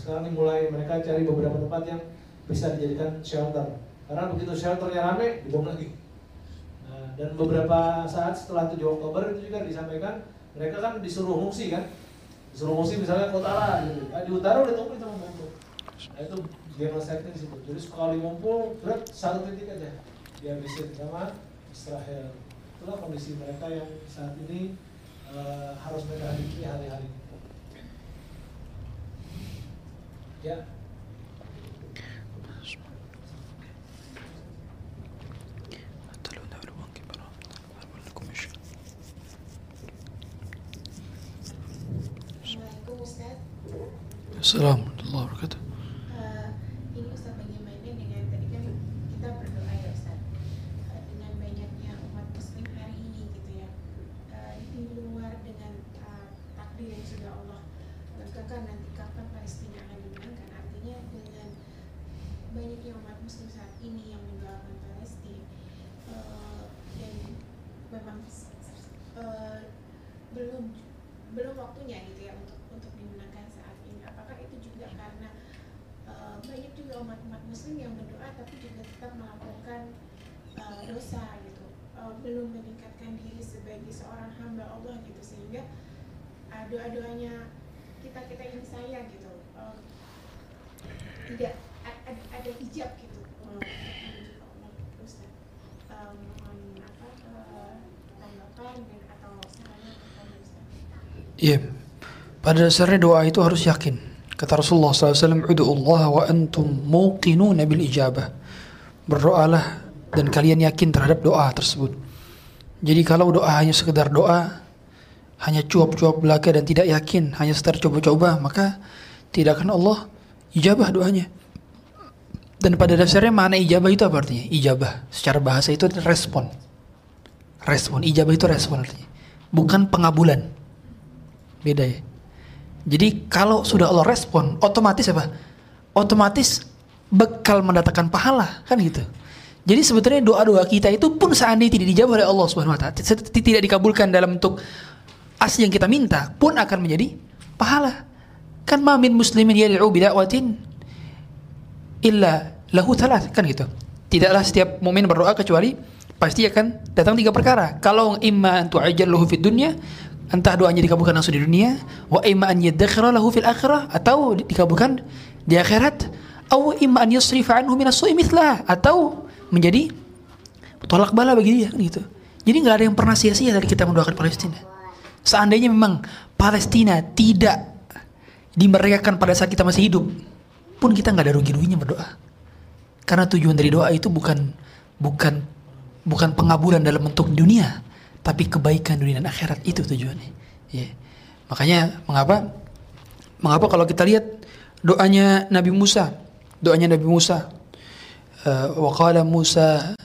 sekarang ini mulai mereka cari beberapa tempat yang bisa dijadikan shelter karena begitu shelternya rame dibom lagi nah, dan beberapa saat setelah 7 Oktober itu juga disampaikan mereka kan disuruh ngungsi kan disuruh ngungsi misalnya ke utara gitu nah, di utara udah tungguin sama ngumpul Nah itu genocide disebut. Jadi sekali ngumpul, berat satu titik aja dihabisin sama Israel. Itulah kondisi mereka yang saat ini uh, harus mereka hadapi hari-hari. Ya. Assalamualaikum Ustaz. Assalamualaikum warahmatullahi wabarakatuh. Eh, ini Ustaz bagaimana dengan tadi kan kita berdoa ya Ustaz Eh, dengan banyaknya umat muslim hari ini gitu ya Eh, di luar dengan eh, takdir yang sudah Allah tentukan nanti kapan Palestina akan dimenangkan artinya dengan banyaknya umat muslim saat ini yang mendoakan Palestina eh, dan memang eh, belum belum waktunya gitu ya untuk untuk dimenangkan saat ini. Apakah itu juga karena eh, banyak juga umat-umat Muslim yang berdoa tapi juga tetap melakukan eh, dosa gitu, Eh, belum meningkatkan diri sebagai seorang hamba Allah gitu sehingga eh, doa-doanya kita kita ini saya gitu eh, tidak a- ada, ada hijab gitu eh, untuk menuju ke Allah Ustaz. Eh, mohon apa eh, tanggapan dan atau sarannya kepada Ustaz. Iya. Pada dasarnya doa itu harus yakin. Kata Rasulullah SAW, Udu Allah wa antum muqinuna bil ijabah. Berdoalah dan kalian yakin terhadap doa tersebut. Jadi kalau doa hanya sekedar doa, hanya cuap-cuap belaka dan tidak yakin, hanya sekedar coba-coba, maka tidak akan Allah ijabah doanya. Dan pada dasarnya mana ijabah itu apa artinya? Ijabah secara bahasa itu respon. Respon, ijabah itu respon artinya. Bukan pengabulan. Beda ya. Jadi kalau sudah Allah respon, otomatis apa? Otomatis bekal mendatangkan pahala, kan gitu. Jadi sebetulnya doa-doa kita itu pun seandainya tidak dijawab oleh Allah Subhanahu wa taala, tidak dikabulkan dalam bentuk asli yang kita minta, pun akan menjadi pahala. Kan ma min muslimin yad'u bida'watin illa lahu thalath kan gitu. Tidaklah setiap mukmin berdoa kecuali pasti akan datang tiga perkara. Kalau imma an tu'ajjalahu fid dunya, entah doanya dikabulkan langsung di dunia, wa imma an lahu fil akhirah atau di- dikabulkan di akhirat, atau imma an yusrifa anhu minas atau menjadi tolak bala bagi dia kan gitu. Jadi nggak ada yang pernah sia-sia dari kita mendoakan Palestina. Seandainya memang Palestina tidak dimerdekakan pada saat kita masih hidup, pun kita nggak ada rugi-ruginya berdoa. Karena tujuan dari doa itu bukan bukan bukan pengabulan dalam bentuk dunia, tapi kebaikan dunia dan akhirat itu tujuannya. Ya. Makanya mengapa mengapa kalau kita lihat doanya Nabi Musa, doanya Nabi Musa, eh, wa qala Musa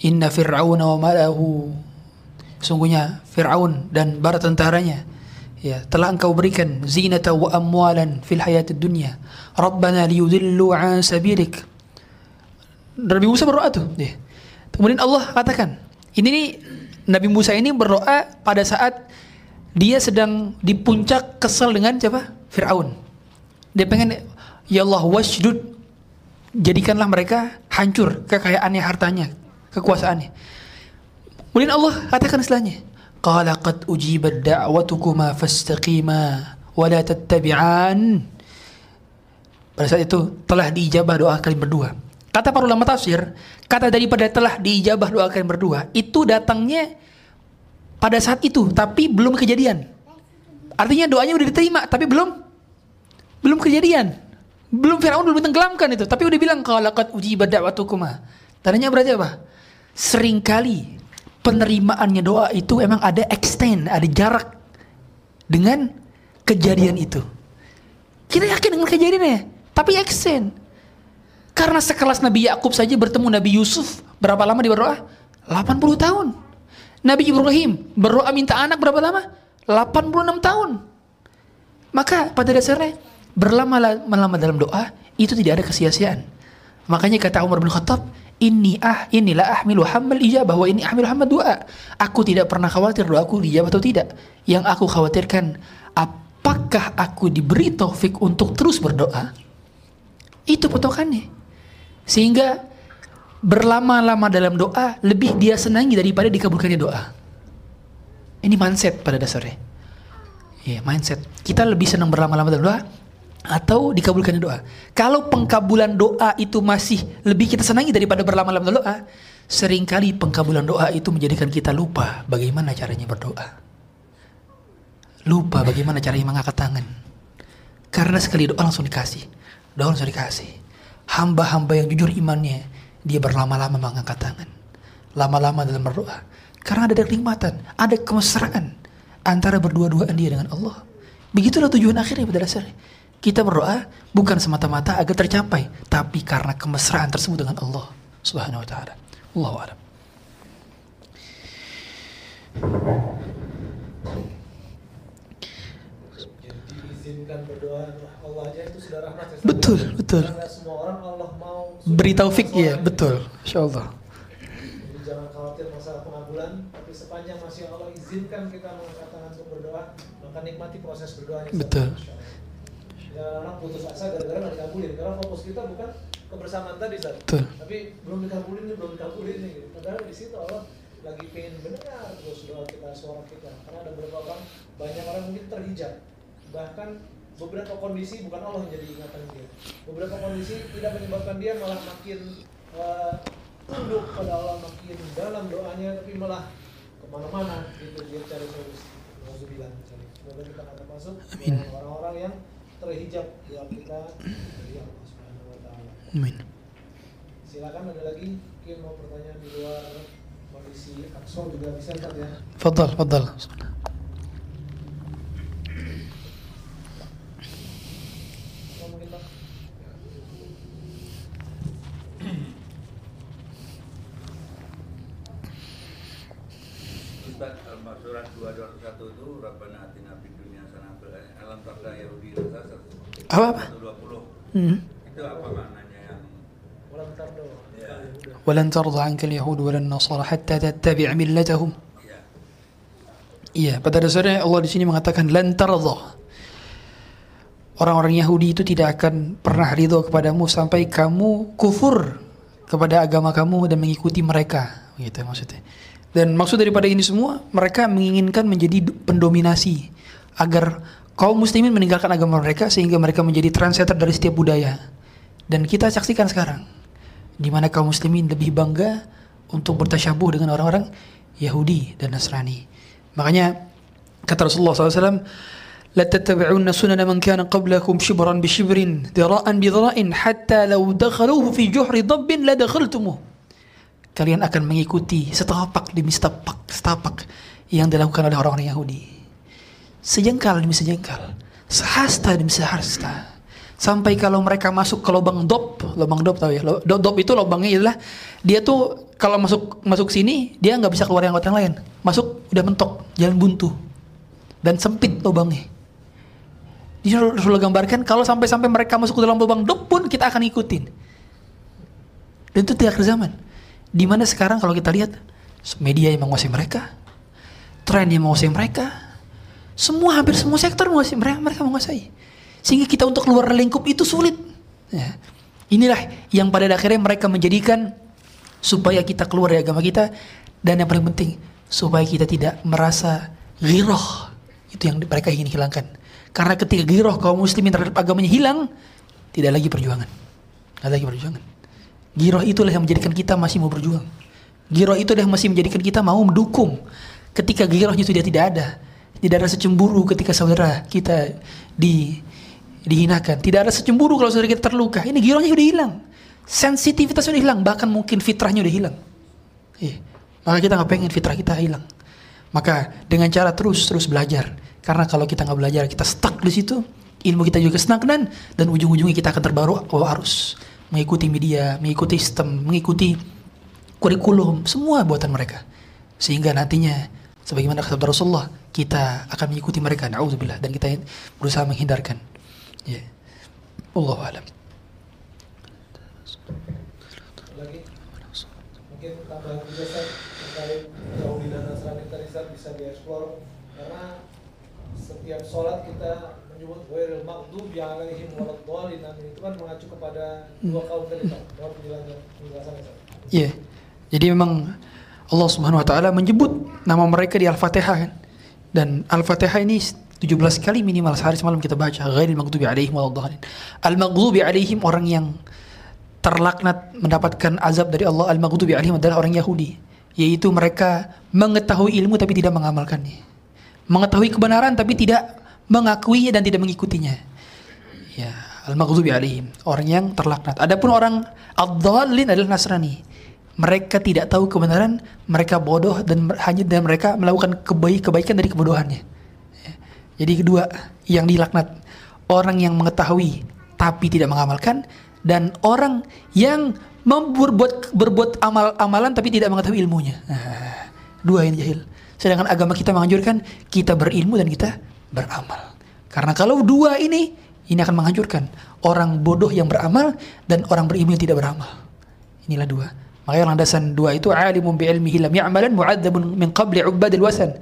inna fir'auna wa malahu sungguhnya Fir'aun dan bara tentaranya ya telah engkau berikan zinata wa amwalan fil hayatid dunya rabbana liyudillu an sabilik Nabi Musa berdoa tuh ya. kemudian Allah katakan ini nih Nabi Musa ini berdoa pada saat dia sedang di puncak kesel dengan siapa Fir'aun dia pengen ya Allah wasjud jadikanlah mereka hancur kekayaannya hartanya kekuasaannya Kemudian Allah katakan setelahnya, Qala qad ujibat da'watukuma fastaqima wa la tattabi'an. Pada saat itu telah diijabah doa kalian berdua. Kata para ulama tafsir, kata daripada telah diijabah doa kalian berdua, itu datangnya pada saat itu, tapi belum kejadian. Artinya doanya udah diterima, tapi belum belum kejadian. Belum Firaun belum tenggelamkan itu, tapi udah bilang qala qad ujibat da'watukuma. Tandanya berarti apa? Seringkali penerimaannya doa itu emang ada extend, ada jarak dengan kejadian itu. Kita yakin dengan kejadiannya, tapi extend. Karena sekelas Nabi Yakub saja bertemu Nabi Yusuf berapa lama dia berdoa? 80 tahun. Nabi Ibrahim berdoa minta anak berapa lama? 86 tahun. Maka pada dasarnya berlama-lama dalam doa itu tidak ada kesia-siaan. Makanya kata Umar bin Khattab, ini ah inilah ahmilu hamal ijabah wa ini ahmilu hamal doa. Aku tidak pernah khawatir doaku dijawab atau tidak. Yang aku khawatirkan apakah aku diberi taufik untuk terus berdoa? Itu patokannya. Sehingga berlama-lama dalam doa lebih dia senangi daripada dikabulkannya doa. Ini mindset pada dasarnya. Ya, mindset. Kita lebih senang berlama-lama dalam doa atau dikabulkannya doa. Kalau pengkabulan doa itu masih lebih kita senangi daripada berlama-lama dalam doa, sering kali pengkabulan doa itu menjadikan kita lupa bagaimana caranya berdoa. Lupa bagaimana caranya mengangkat tangan. Karena sekali doa langsung dikasih. Doa langsung dikasih. Hamba-hamba yang jujur imannya, dia berlama-lama mengangkat tangan. Lama-lama dalam berdoa. Karena ada kenikmatan, ada kemesraan antara berdua-duaan dia dengan Allah. Begitulah tujuan akhirnya pada dasarnya. Kita berdoa bukan semata-mata agar tercapai, tapi karena kemesraan tersebut dengan Allah Subhanahu wa taala. Allahu a'lam. Jadi diizinkan berdoa Allah aja itu sudah rahmat ya. Betul, betul. Karena semua orang Allah mau Beri taufik ya, betul. Insyaallah. Jadi jangan khawatir masalah pengabulan, tapi sepanjang masih Allah izinkan kita mengangkat tangan untuk berdoa, maka nikmati proses berdoanya. Betul. Jangan orang putus asa gara-gara nggak dikabulin, karena fokus kita bukan kebersamaan tadi, Ustaz. Betul. Tapi belum dikabulin nih, belum dikabulin nih. Gitu. Padahal di situ Allah lagi pengen mendengar terus doa kita, suara kita. Karena ada beberapa orang, banyak orang mungkin terhijab. Bahkan beberapa kondisi bukan Allah yang jadi ingatan dia. Beberapa kondisi tidak menyebabkan dia malah makin eh, tunduk pada Allah makin dalam doanya, tapi malah ke mana-mana gitu dia cari solusi. Alhamdulillah. Semoga kita akan termasuk orang-orang yang terhijab doa kita dari Allah Subhanahu wa taala. Amin. Silakan ada lagi mungkin mau pertanyaan di luar kondisi Aksor juga bisa ya. Fadal, fadal. Mau mungkin Pak? Ustaz Al-Surat 221 itu Rabbana atina fid dunya hasanah alam tarda Yahudi Nasa Apa apa? 120 Hmm. itu apa maknanya yang Ulang tardo. Ya. udah. ولن ترضى عنك اليهود ولا النصارى حتى تتبع ملتهم ya Iya, pada dasarnya Allah di sini mengatakan lan tardha. Orang-orang Yahudi itu tidak akan pernah ridho kepadamu sampai kamu kufur kepada agama kamu dan mengikuti mereka gitu maksudnya dan maksud daripada ini semua mereka menginginkan menjadi du- pendominasi agar kaum muslimin meninggalkan agama mereka sehingga mereka menjadi trendsetter dari setiap budaya dan kita saksikan sekarang di mana kaum muslimin lebih bangga untuk bertasyabuh dengan orang-orang Yahudi dan Nasrani makanya kata Rasulullah SAW لتتبعون سنن من كان قبلكم شبرا بشبر ذراء بذراء حتى لو دخلوه في جحر ضب لدخلتموه kalian akan mengikuti setapak demi setapak setapak yang dilakukan oleh orang-orang Yahudi sejengkal demi sejengkal sehasta demi sehasta sampai kalau mereka masuk ke lubang dop lubang dop tahu ya dop, dop itu lubangnya adalah dia tuh kalau masuk masuk sini dia nggak bisa keluar yang yang lain masuk udah mentok jalan buntu dan sempit lubangnya Rasulullah gambarkan kalau sampai-sampai mereka masuk ke dalam lubang dop pun kita akan ikutin. Dan itu tidak zaman. Di mana sekarang kalau kita lihat media yang menguasai mereka, tren yang menguasai mereka, semua hampir semua sektor menguasai mereka, mereka menguasai. Sehingga kita untuk keluar lingkup itu sulit. Ya. Inilah yang pada akhirnya mereka menjadikan supaya kita keluar dari agama kita. Dan yang paling penting supaya kita tidak merasa giroh. Itu yang mereka ingin hilangkan. Karena ketika giroh kaum muslimin terhadap agamanya hilang tidak lagi perjuangan. Tidak lagi perjuangan. Giroh itulah yang menjadikan kita masih mau berjuang. Giroh itu yang masih menjadikan kita mau mendukung. Ketika girohnya sudah tidak ada tidak ada rasa ketika saudara kita di dihinakan tidak ada rasa kalau saudara kita terluka ini girohnya sudah hilang sensitivitas sudah hilang bahkan mungkin fitrahnya udah hilang Iya. Maka kita nggak pengen fitrah kita hilang. Maka dengan cara terus terus belajar. Karena kalau kita nggak belajar, kita stuck di situ, ilmu kita juga stagnan dan ujung-ujungnya kita akan terbaru arus, mengikuti media, mengikuti sistem, mengikuti kurikulum, semua buatan mereka. Sehingga nantinya sebagaimana kata Rasulullah, kita akan mengikuti mereka, naudzubillah dan kita berusaha menghindarkan. Ya. Allahu a'lam. lagi mungkin tambahan juga Ustaz terkait Yahudi dan Nasrani tadi bisa dieksplor karena setiap sholat kita menyebut wairil maghdub alaihim waladdallin amin itu kan mengacu kepada dua kaum tadi Pak dalam penjelasan penjelasan Ustaz. Iya. Jadi memang Allah Subhanahu wa taala menyebut nama mereka di Al-Fatihah kan. Dan Al-Fatihah ini 17 kali minimal sehari semalam kita baca ghairil maghdubi alaihim waladdallin. Al-maghdubi alaihim orang yang terlaknat mendapatkan azab dari Allah al-maghdubi alaihim adalah orang Yahudi yaitu mereka mengetahui ilmu tapi tidak mengamalkannya mengetahui kebenaran tapi tidak mengakui dan tidak mengikutinya ya al-maghdubi alaihim orang yang terlaknat adapun orang ad-dhallin adalah Nasrani mereka tidak tahu kebenaran mereka bodoh dan hanya dan mereka melakukan kebaik kebaikan dari kebodohannya Ya. jadi kedua yang dilaknat orang yang mengetahui tapi tidak mengamalkan dan orang yang membuat berbuat amal amalan tapi tidak mengetahui ilmunya. Nah, dua yang jahil. Sedangkan agama kita menganjurkan kita berilmu dan kita beramal. Karena kalau dua ini ini akan menghancurkan orang bodoh yang beramal dan orang berilmu yang tidak beramal. Inilah dua. Makanya landasan dua itu alimun bi ilmihi lam ya'malan mu'adzabun min qabli ubadil wasan.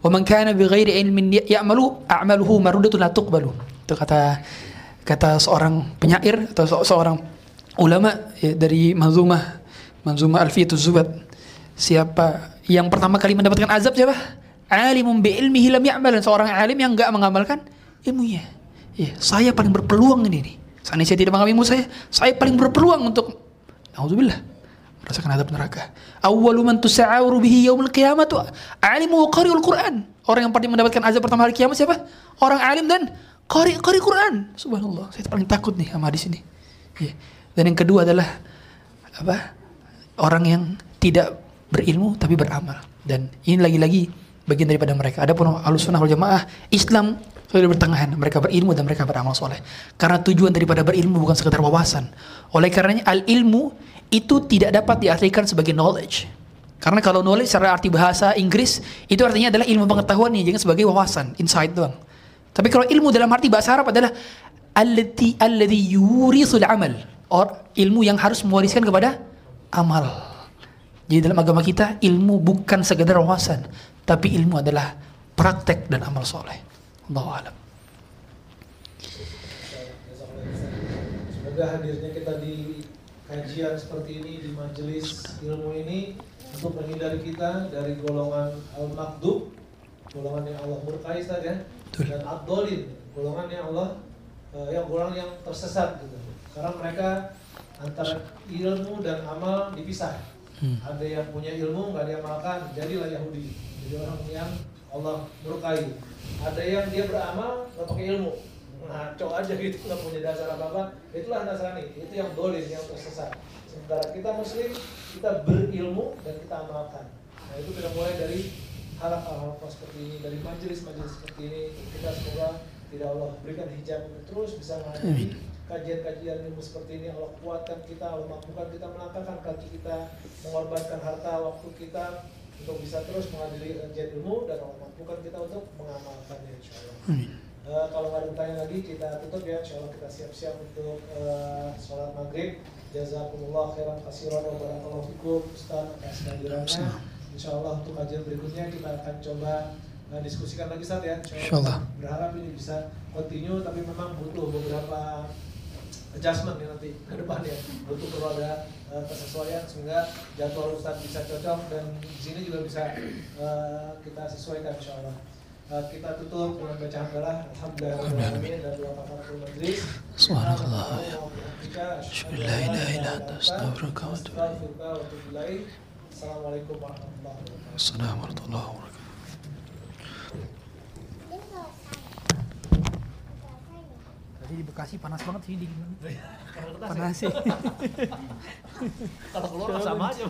Wa man kana bi ghairi ilmin ya'malu a'maluhu marudatun la tuqbalu. Itu kata kata seorang penyair atau se- seorang ulama ya, dari Manzumah Manzumah Alfiyatuz Zubat. Siapa yang pertama kali mendapatkan azab siapa? Alimun bi ilmihi lam ya'malan, seorang alim yang enggak mengamalkan ilmunya. Ya, saya paling berpeluang ini nih. Seandainya saya tidak mengambil ilmu saya, saya paling berpeluang untuk Alhamdulillah merasakan adab neraka. Awwalu man tusa'awru bihi yaumul qiyamah tu alimu wa qari'ul Quran. Orang yang paling mendapatkan azab pertama hari kiamat siapa? Orang alim dan qari qari Quran. Subhanallah. Saya paling takut nih sama hadis ini. Ya. Dan yang kedua adalah apa? Orang yang tidak berilmu tapi beramal. Dan ini lagi-lagi bagian daripada mereka. Adapun Ahlus Sunnah wal Jamaah Islam sudah bertengahan. Mereka berilmu dan mereka beramal soleh. Karena tujuan daripada berilmu bukan sekedar wawasan. Oleh karenanya al ilmu itu tidak dapat diartikan sebagai knowledge. Karena kalau knowledge secara arti bahasa Inggris itu artinya adalah ilmu pengetahuan yang jangan sebagai wawasan, insight doang. Tapi kalau ilmu dalam arti bahasa Arab adalah allati alladhi yurisul amal. Or ilmu yang harus mewariskan kepada amal. Jadi dalam agama kita ilmu bukan sekedar wawasan, tapi ilmu adalah praktek dan amal soleh. Allahu a'lam. Semoga hadirnya kita di kajian seperti ini di majelis ilmu ini untuk menghindari kita dari golongan al-makdub, golongan yang Allah murkai tadi ya, dan abdolin, golongan yang Allah eh, yang golongan yang tersesat gitu. Karena mereka antara ilmu dan amal dipisah. Hmm. Ada yang punya ilmu nggak diamalkan, jadilah Yahudi. Jadi orang yang Allah murkai. Ada yang dia beramal nggak pakai ilmu, ngaco aja gitu nggak punya dasar apa apa. Itulah Nasrani. Itu yang dolim, yang tersesat. Sementara kita Muslim, kita berilmu dan kita amalkan. Nah itu kita mulai dari hal-hal seperti ini, dari majelis-majelis seperti ini. Kita semoga tidak Allah berikan hijab untuk terus bisa menghadapi kajian-kajian ilmu seperti ini Allah kuatkan kita, Allah mampukan kita melangkahkan kaki kita, mengorbankan harta, waktu kita untuk bisa terus menghadiri kajian ilmu dan Allah mampukan kita untuk mengamalkannya insya Allah. Amin. Eh, kalau nggak ada pertanyaan lagi kita tutup ya. Insya Allah kita siap-siap untuk eh, sholat maghrib. Jazakumullah khairan kasiran wa barakallahu fikum. Ustaz atas kehadirannya. Insya Allah untuk kajian berikutnya kita akan coba eh, diskusikan lagi saat ya. Insya Allah. berharap ini bisa continue tapi memang butuh beberapa adjustment ya nanti ke depan ya butuh perlu ada eh, kesesuaian sehingga jadwal Ustaz bisa cocok dan di sini juga bisa eh, kita sesuaikan insya Allah Eh, kita tutup dengan bacaan hamdalah alhamdulillah dan doa kafaratul majlis Subhanallah. Asyhadu an la ilaha illa anta, astaghfiruka wa atubu ilaik. Astaghfiruka wa atubu ilaik. Assalamualaikum warahmatullahi wabarakatuh Tadi di Bekasi panas banget sih dingin banget. Kertas ya? Panas sih. Kalau keluar sama aja